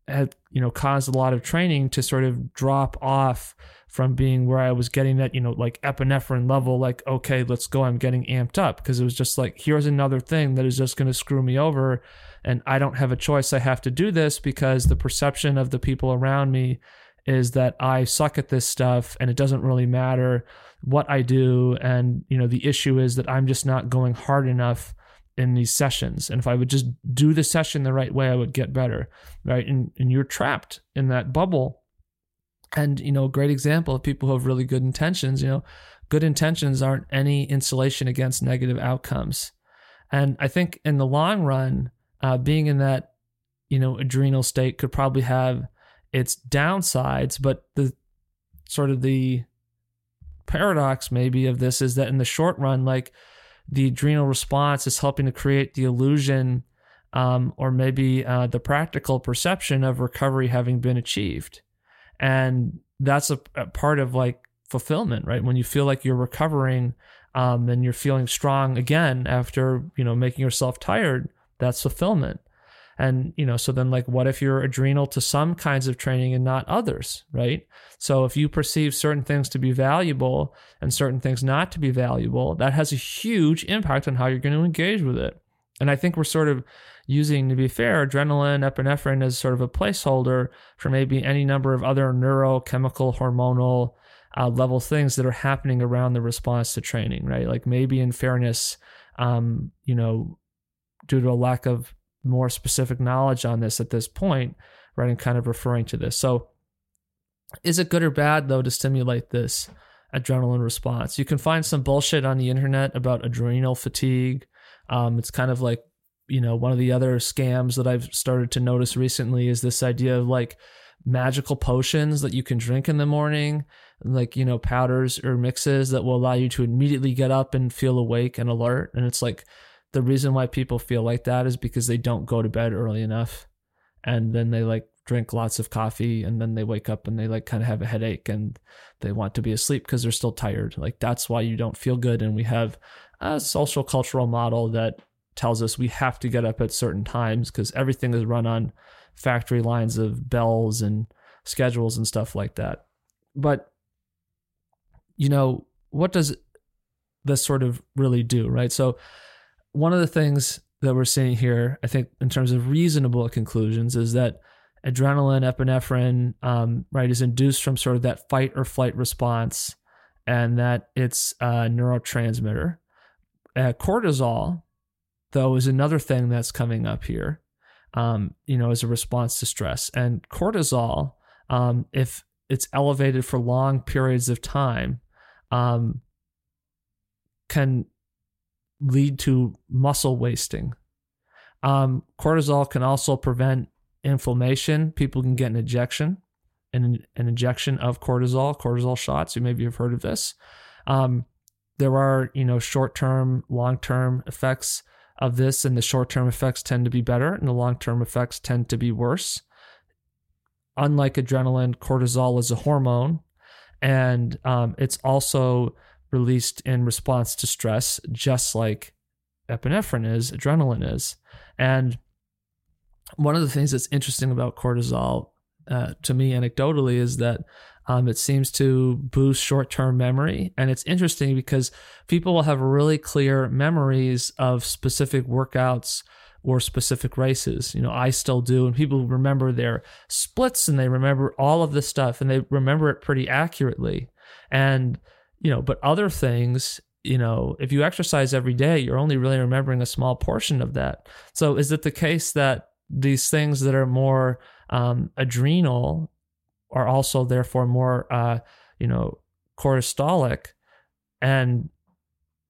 had you know caused a lot of training to sort of drop off from being where I was getting that you know like epinephrine level like okay let's go I'm getting amped up. Because it was just like here's another thing that is just going to screw me over and I don't have a choice. I have to do this because the perception of the people around me is that I suck at this stuff and it doesn't really matter what I do and you know the issue is that I'm just not going hard enough in these sessions. And if I would just do the session the right way, I would get better. Right. And, and you're trapped in that bubble. And, you know, a great example of people who have really good intentions, you know, good intentions aren't any insulation against negative outcomes. And I think in the long run, uh, being in that, you know, adrenal state could probably have its downsides, but the sort of the paradox maybe of this is that in the short run, like the adrenal response is helping to create the illusion um, or maybe uh, the practical perception of recovery having been achieved. And that's a, a, part of like fulfillment, right? When you feel like you're recovering um, and you're feeling strong again after, you know, making yourself tired, that's fulfillment. And, you know, so then like, what if you're adrenal to some kinds of training and not others, right? So if you perceive certain things to be valuable and certain things not to be valuable, that has a huge impact on how you're going to engage with it. And I think we're sort of using, to be fair, adrenaline, epinephrine as sort of a placeholder for maybe any number of other neurochemical, hormonal uh, level things that are happening around the response to training, right? Like maybe in fairness, um, you know, due to a lack of more specific knowledge on this at this point, right? And kind of referring to this. So, is it good or bad though to stimulate this adrenaline response? You can find some bullshit on the internet about adrenal fatigue. Um, it's kind of like you know one of the other scams that I've started to notice recently is this idea of like magical potions that you can drink in the morning like you know powders or mixes that will allow you to immediately get up and feel awake and alert and it's like the reason why people feel like that is because they don't go to bed early enough. And then they like drink lots of coffee and then they wake up and they like kind of have a headache and they want to be asleep because they're still tired. Like that's why you don't feel good. And we have a social cultural model that tells us we have to get up at certain times because everything is run on factory lines of bells and schedules and stuff like that. But you know what does this sort of really do right? So one of the things that we're seeing here, I think, in terms of reasonable conclusions, is that adrenaline, epinephrine, um, right, is induced from sort of that fight or flight response, and that it's a neurotransmitter. Uh, cortisol, though, is another thing that's coming up here. Um, you know, as a response to stress, and cortisol, um, if it's elevated for long periods of time, um, can lead to muscle wasting. Um, cortisol can also prevent inflammation. People can get an injection, an, an injection of cortisol, cortisol shots. You maybe have heard of this. Um, there are, you know, short-term, long-term effects of this, and the short-term effects tend to be better, and the long-term effects tend to be worse. Unlike adrenaline, cortisol is a hormone, and um, it's also released in response to stress, just like epinephrine is, adrenaline is. And one of the things that's interesting about cortisol, uh, to me anecdotally, is that um, it seems to boost short term memory. And it's interesting because people will have really clear memories of specific workouts or specific races. You know, I still do. And people remember their splits and they remember all of this stuff and they remember it pretty accurately. And you know, but other things, you know, if you exercise every day, you're only really remembering a small portion of that. So is it the case that these things that are more um, adrenal are also therefore more, uh, you know, cortisolic? And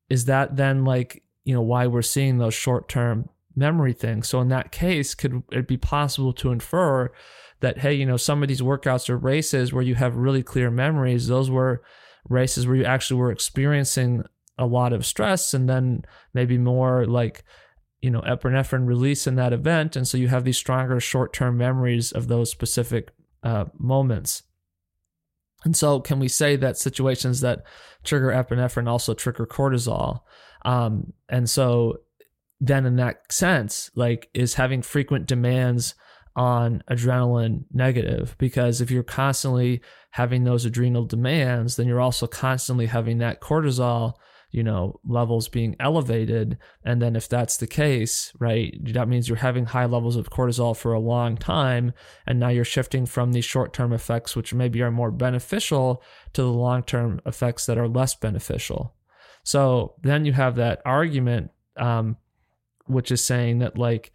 is that then like, you know, why we're seeing those short term memory things? So in that case, could it be possible to infer that, hey, you know, some of these workouts or races where you have really clear memories, those were races where you actually were experiencing a lot of stress and then maybe more like you know epinephrine release in that event. And so you have these stronger short-term memories of those specific uh, moments. And so can we say that situations that trigger epinephrine also trigger cortisol? Um, and so then in that sense like is having frequent demands on adrenaline negative because if you're constantly having those adrenal demands, then you're also constantly having that cortisol you know levels being elevated. And then if that's the case right that means you're having high levels of cortisol for a long time and now you're shifting from these short-term effects which maybe are more beneficial to the long-term effects that are less beneficial. So then you have that argument um, which is saying that like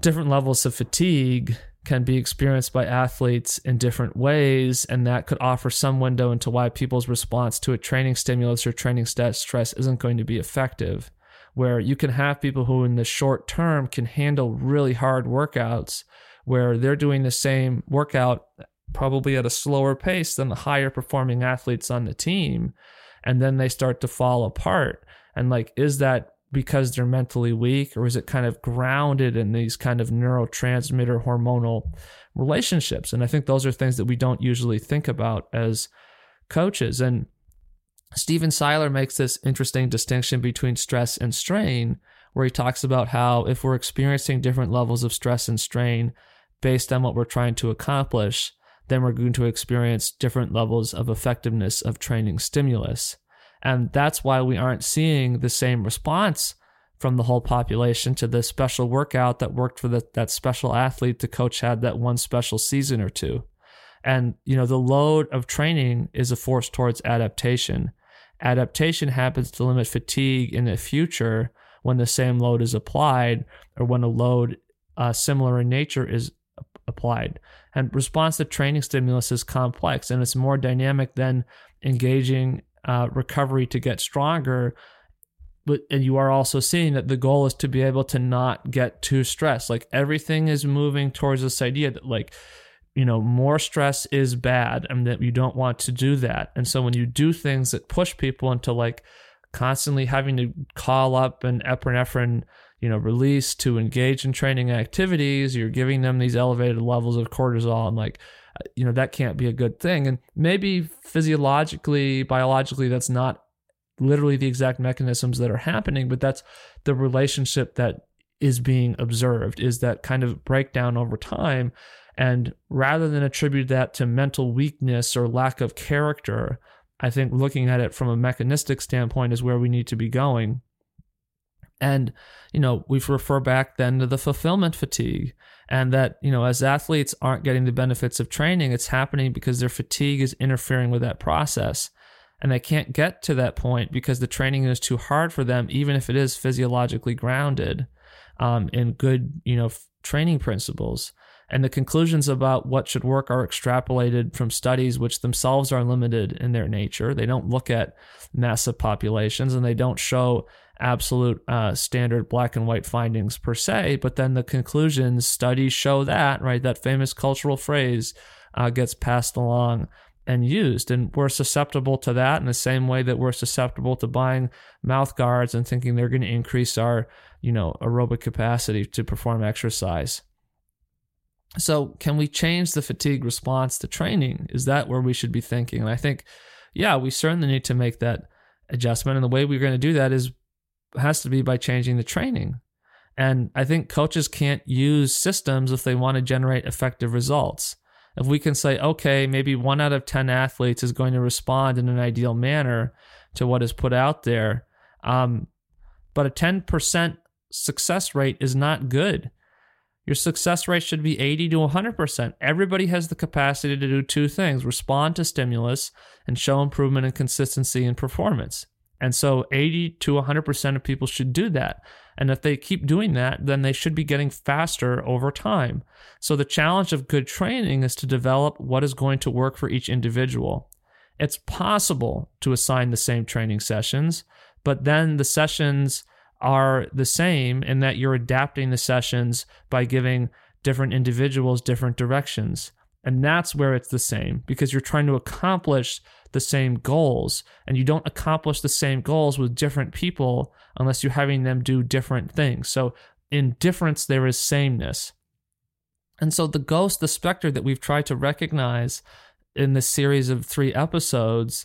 different levels of fatigue can be experienced by athletes in different ways, and that could offer some window into why people's response to a training stimulus or training stress isn't going to be effective. Where you can have people who, in the short term, can handle really hard workouts, where they're doing the same workout probably at a slower pace than the higher performing athletes on the team, and then they start to fall apart. And like, is that because they're mentally weak or is it kind of grounded in these kind of neurotransmitter hormonal relationships? And i think those are things that we don't usually think about as coaches. And Stephen Seiler makes this interesting distinction between stress and strain where he talks about how if we're experiencing different levels of stress and strain based on what we're trying to accomplish then we're going to experience different levels of effectiveness of training stimulus and that's why we aren't seeing the same response from the whole population to the special workout that worked for the, that special athlete the coach had that one special season or two. And, you know, the load of training is a force towards adaptation. Adaptation happens to limit fatigue in the future when the same load is applied or when a load uh, similar in nature is applied. And response to training stimulus is complex and it's more dynamic than engaging uh, recovery to get stronger but and you are also seeing that the goal is to be able to not get too stressed. Like everything is moving towards this idea that like you know more stress is bad and that you don't want to do that. And so when you do things that push people into like constantly having to call up an epinephrine you know release to engage in training activities you're giving them these elevated levels of cortisol and like you know that can't be a good thing. And maybe physiologically biologically that's not literally the exact mechanisms that are happening but that's the relationship that is being observed is that kind of breakdown over time. And rather than attribute that to mental weakness or lack of character i think looking at it from a mechanistic standpoint is where we need to be going and, you know, we refer back then to the fulfillment fatigue and that, you know, as athletes aren't getting the benefits of training, it's happening because their fatigue is interfering with that process. And they can't get to that point because the training is too hard for them, even if it is physiologically grounded um, in good, you know, training principles. And the conclusions about what should work are extrapolated from studies which themselves are limited in their nature. They don't look at massive populations and they don't show absolute uh, standard black and white findings per se, but then the conclusions, studies show that, right? That famous cultural phrase uh, gets passed along and used. And we're susceptible to that in the same way that we're susceptible to buying mouth guards and thinking they're going to increase our, you know, aerobic capacity to perform exercise. So, can we change the fatigue response to training? Is that where we should be thinking? And I think, yeah, we certainly need to make that adjustment. And the way we're going to do that is has to be by changing the training. And I think coaches can't use systems if they want to generate effective results. If we can say, okay, maybe one out of 10 athletes is going to respond in an ideal manner to what is put out there, um, but a 10% success rate is not good. Your success rate should be 80 to 100%. Everybody has the capacity to do two things respond to stimulus and show improvement in consistency and performance. And so 80 to 100% of people should do that. And if they keep doing that, then they should be getting faster over time. So the challenge of good training is to develop what is going to work for each individual. It's possible to assign the same training sessions, but then the sessions are the same in that you're adapting the sessions by giving different individuals different directions. And that's where it's the same because you're trying to accomplish the same goals. And you don't accomplish the same goals with different people unless you're having them do different things. So in difference, there is sameness. And so the ghost, the specter that we've tried to recognize in this series of three episodes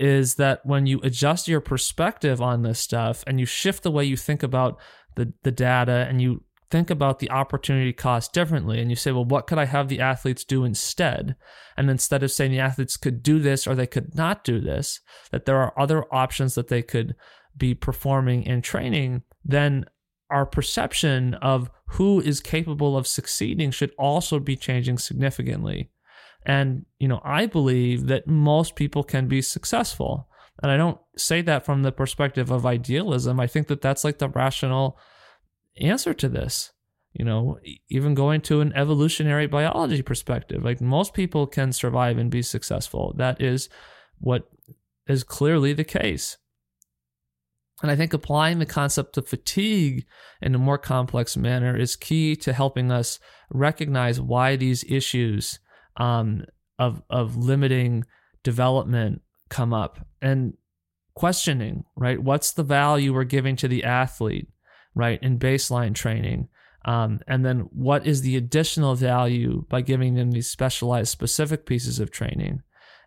is that when you adjust your perspective on this stuff and you shift the way you think about the, the data and you think about the opportunity cost differently and you say, well, what could I have the athletes do instead? And instead of saying the athletes could do this or they could not do this, that there are other options that they could be performing in training, then our perception of who is capable of succeeding should also be changing significantly. And, you know, I believe that most people can be successful. And I don't say that from the perspective of idealism. I think that that's like the rational answer to this. You know, even going to an evolutionary biology perspective, like most people can survive and be successful. That is what is clearly the case. And I think applying the concept of fatigue in a more complex manner is key to helping us recognize why these issues um, of of limiting development come up and questioning, right? What's the value we're giving to the athlete, right, in baseline training? Um, and then what is the additional value by giving them these specialized, specific pieces of training?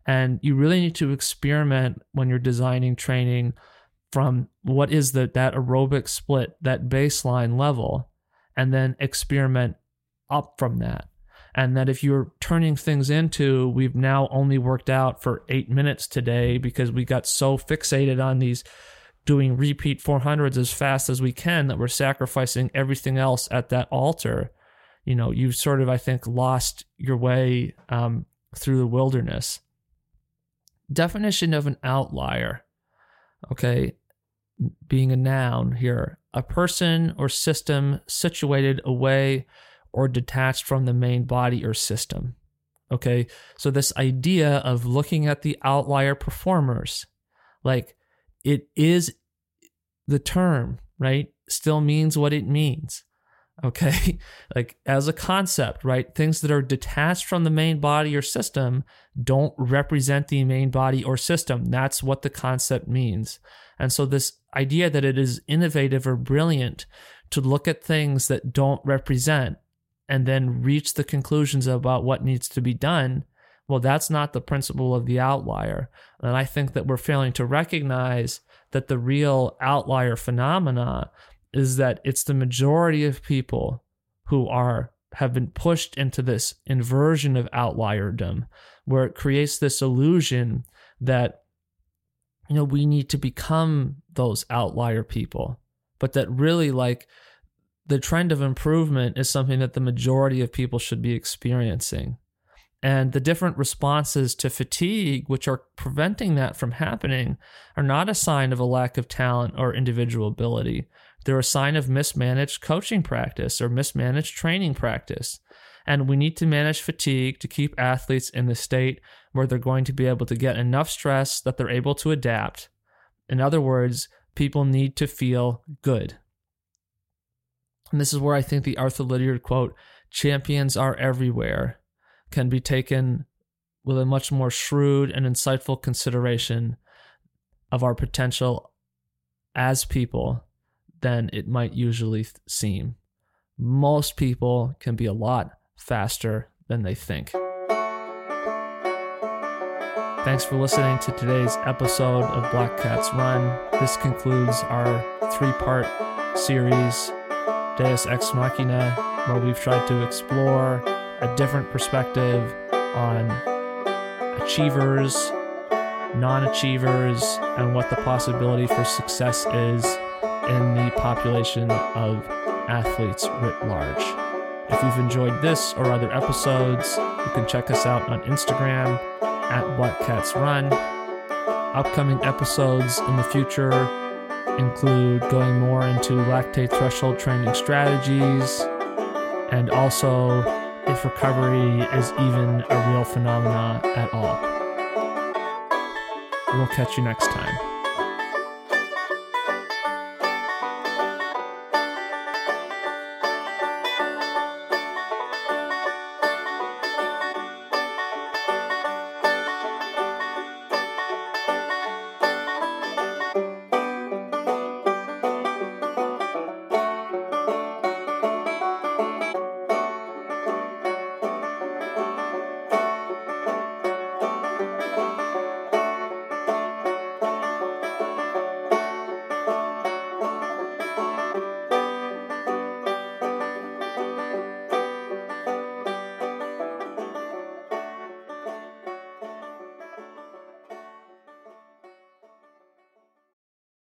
And you really need to experiment when you're designing training from what is the, that aerobic split, that baseline level, and then experiment up from that and that if you're turning things into we've now only worked out for eight minutes today because we got so fixated on these doing repeat 400s as fast as we can that we're sacrificing everything else at that altar. You know you've sort of i think lost your way um, through the wilderness. Definition of an outlier okay? Being a noun here a person or system situated away or detached from the main body or system. Okay, so this idea of looking at the outlier performers, like it is the term, right? Still means what it means. Okay, like as a concept, right? Things that are detached from the main body or system don't represent the main body or system. That's what the concept means. And so, this idea that it is innovative or brilliant to look at things that don't represent and then reach the conclusions about what needs to be done, well, that's not the principle of the outlier. And I think that we're failing to recognize that the real outlier phenomena is that it's the majority of people who are have been pushed into this inversion of outlierdom where it creates this illusion that you know we need to become those outlier people but that really like the trend of improvement is something that the majority of people should be experiencing. And the different responses to fatigue, which are preventing that from happening, are not a sign of a lack of talent or individual ability. They're a sign of mismanaged coaching practice or mismanaged training practice. And we need to manage fatigue to keep athletes in the state where they're going to be able to get enough stress that they're able to adapt. In other words, people need to feel good. And this is where I think the Arthur Lydiard quote, champions are everywhere, can be taken with a much more shrewd and insightful consideration of our potential as people than it might usually seem. Most people can be a lot faster than they think. Thanks for listening to today's episode of Black Cats Run. This concludes our three part series Deus Ex Machina, where we've tried to explore a different perspective on achievers, non achievers, and what the possibility for success is in the population of athletes writ large. If you've enjoyed this or other episodes, you can check us out on Instagram at Black Cats Run. Upcoming episodes in the future include going more into lactate threshold training strategies and also if recovery is even a real phenomena at all. We'll catch you next time.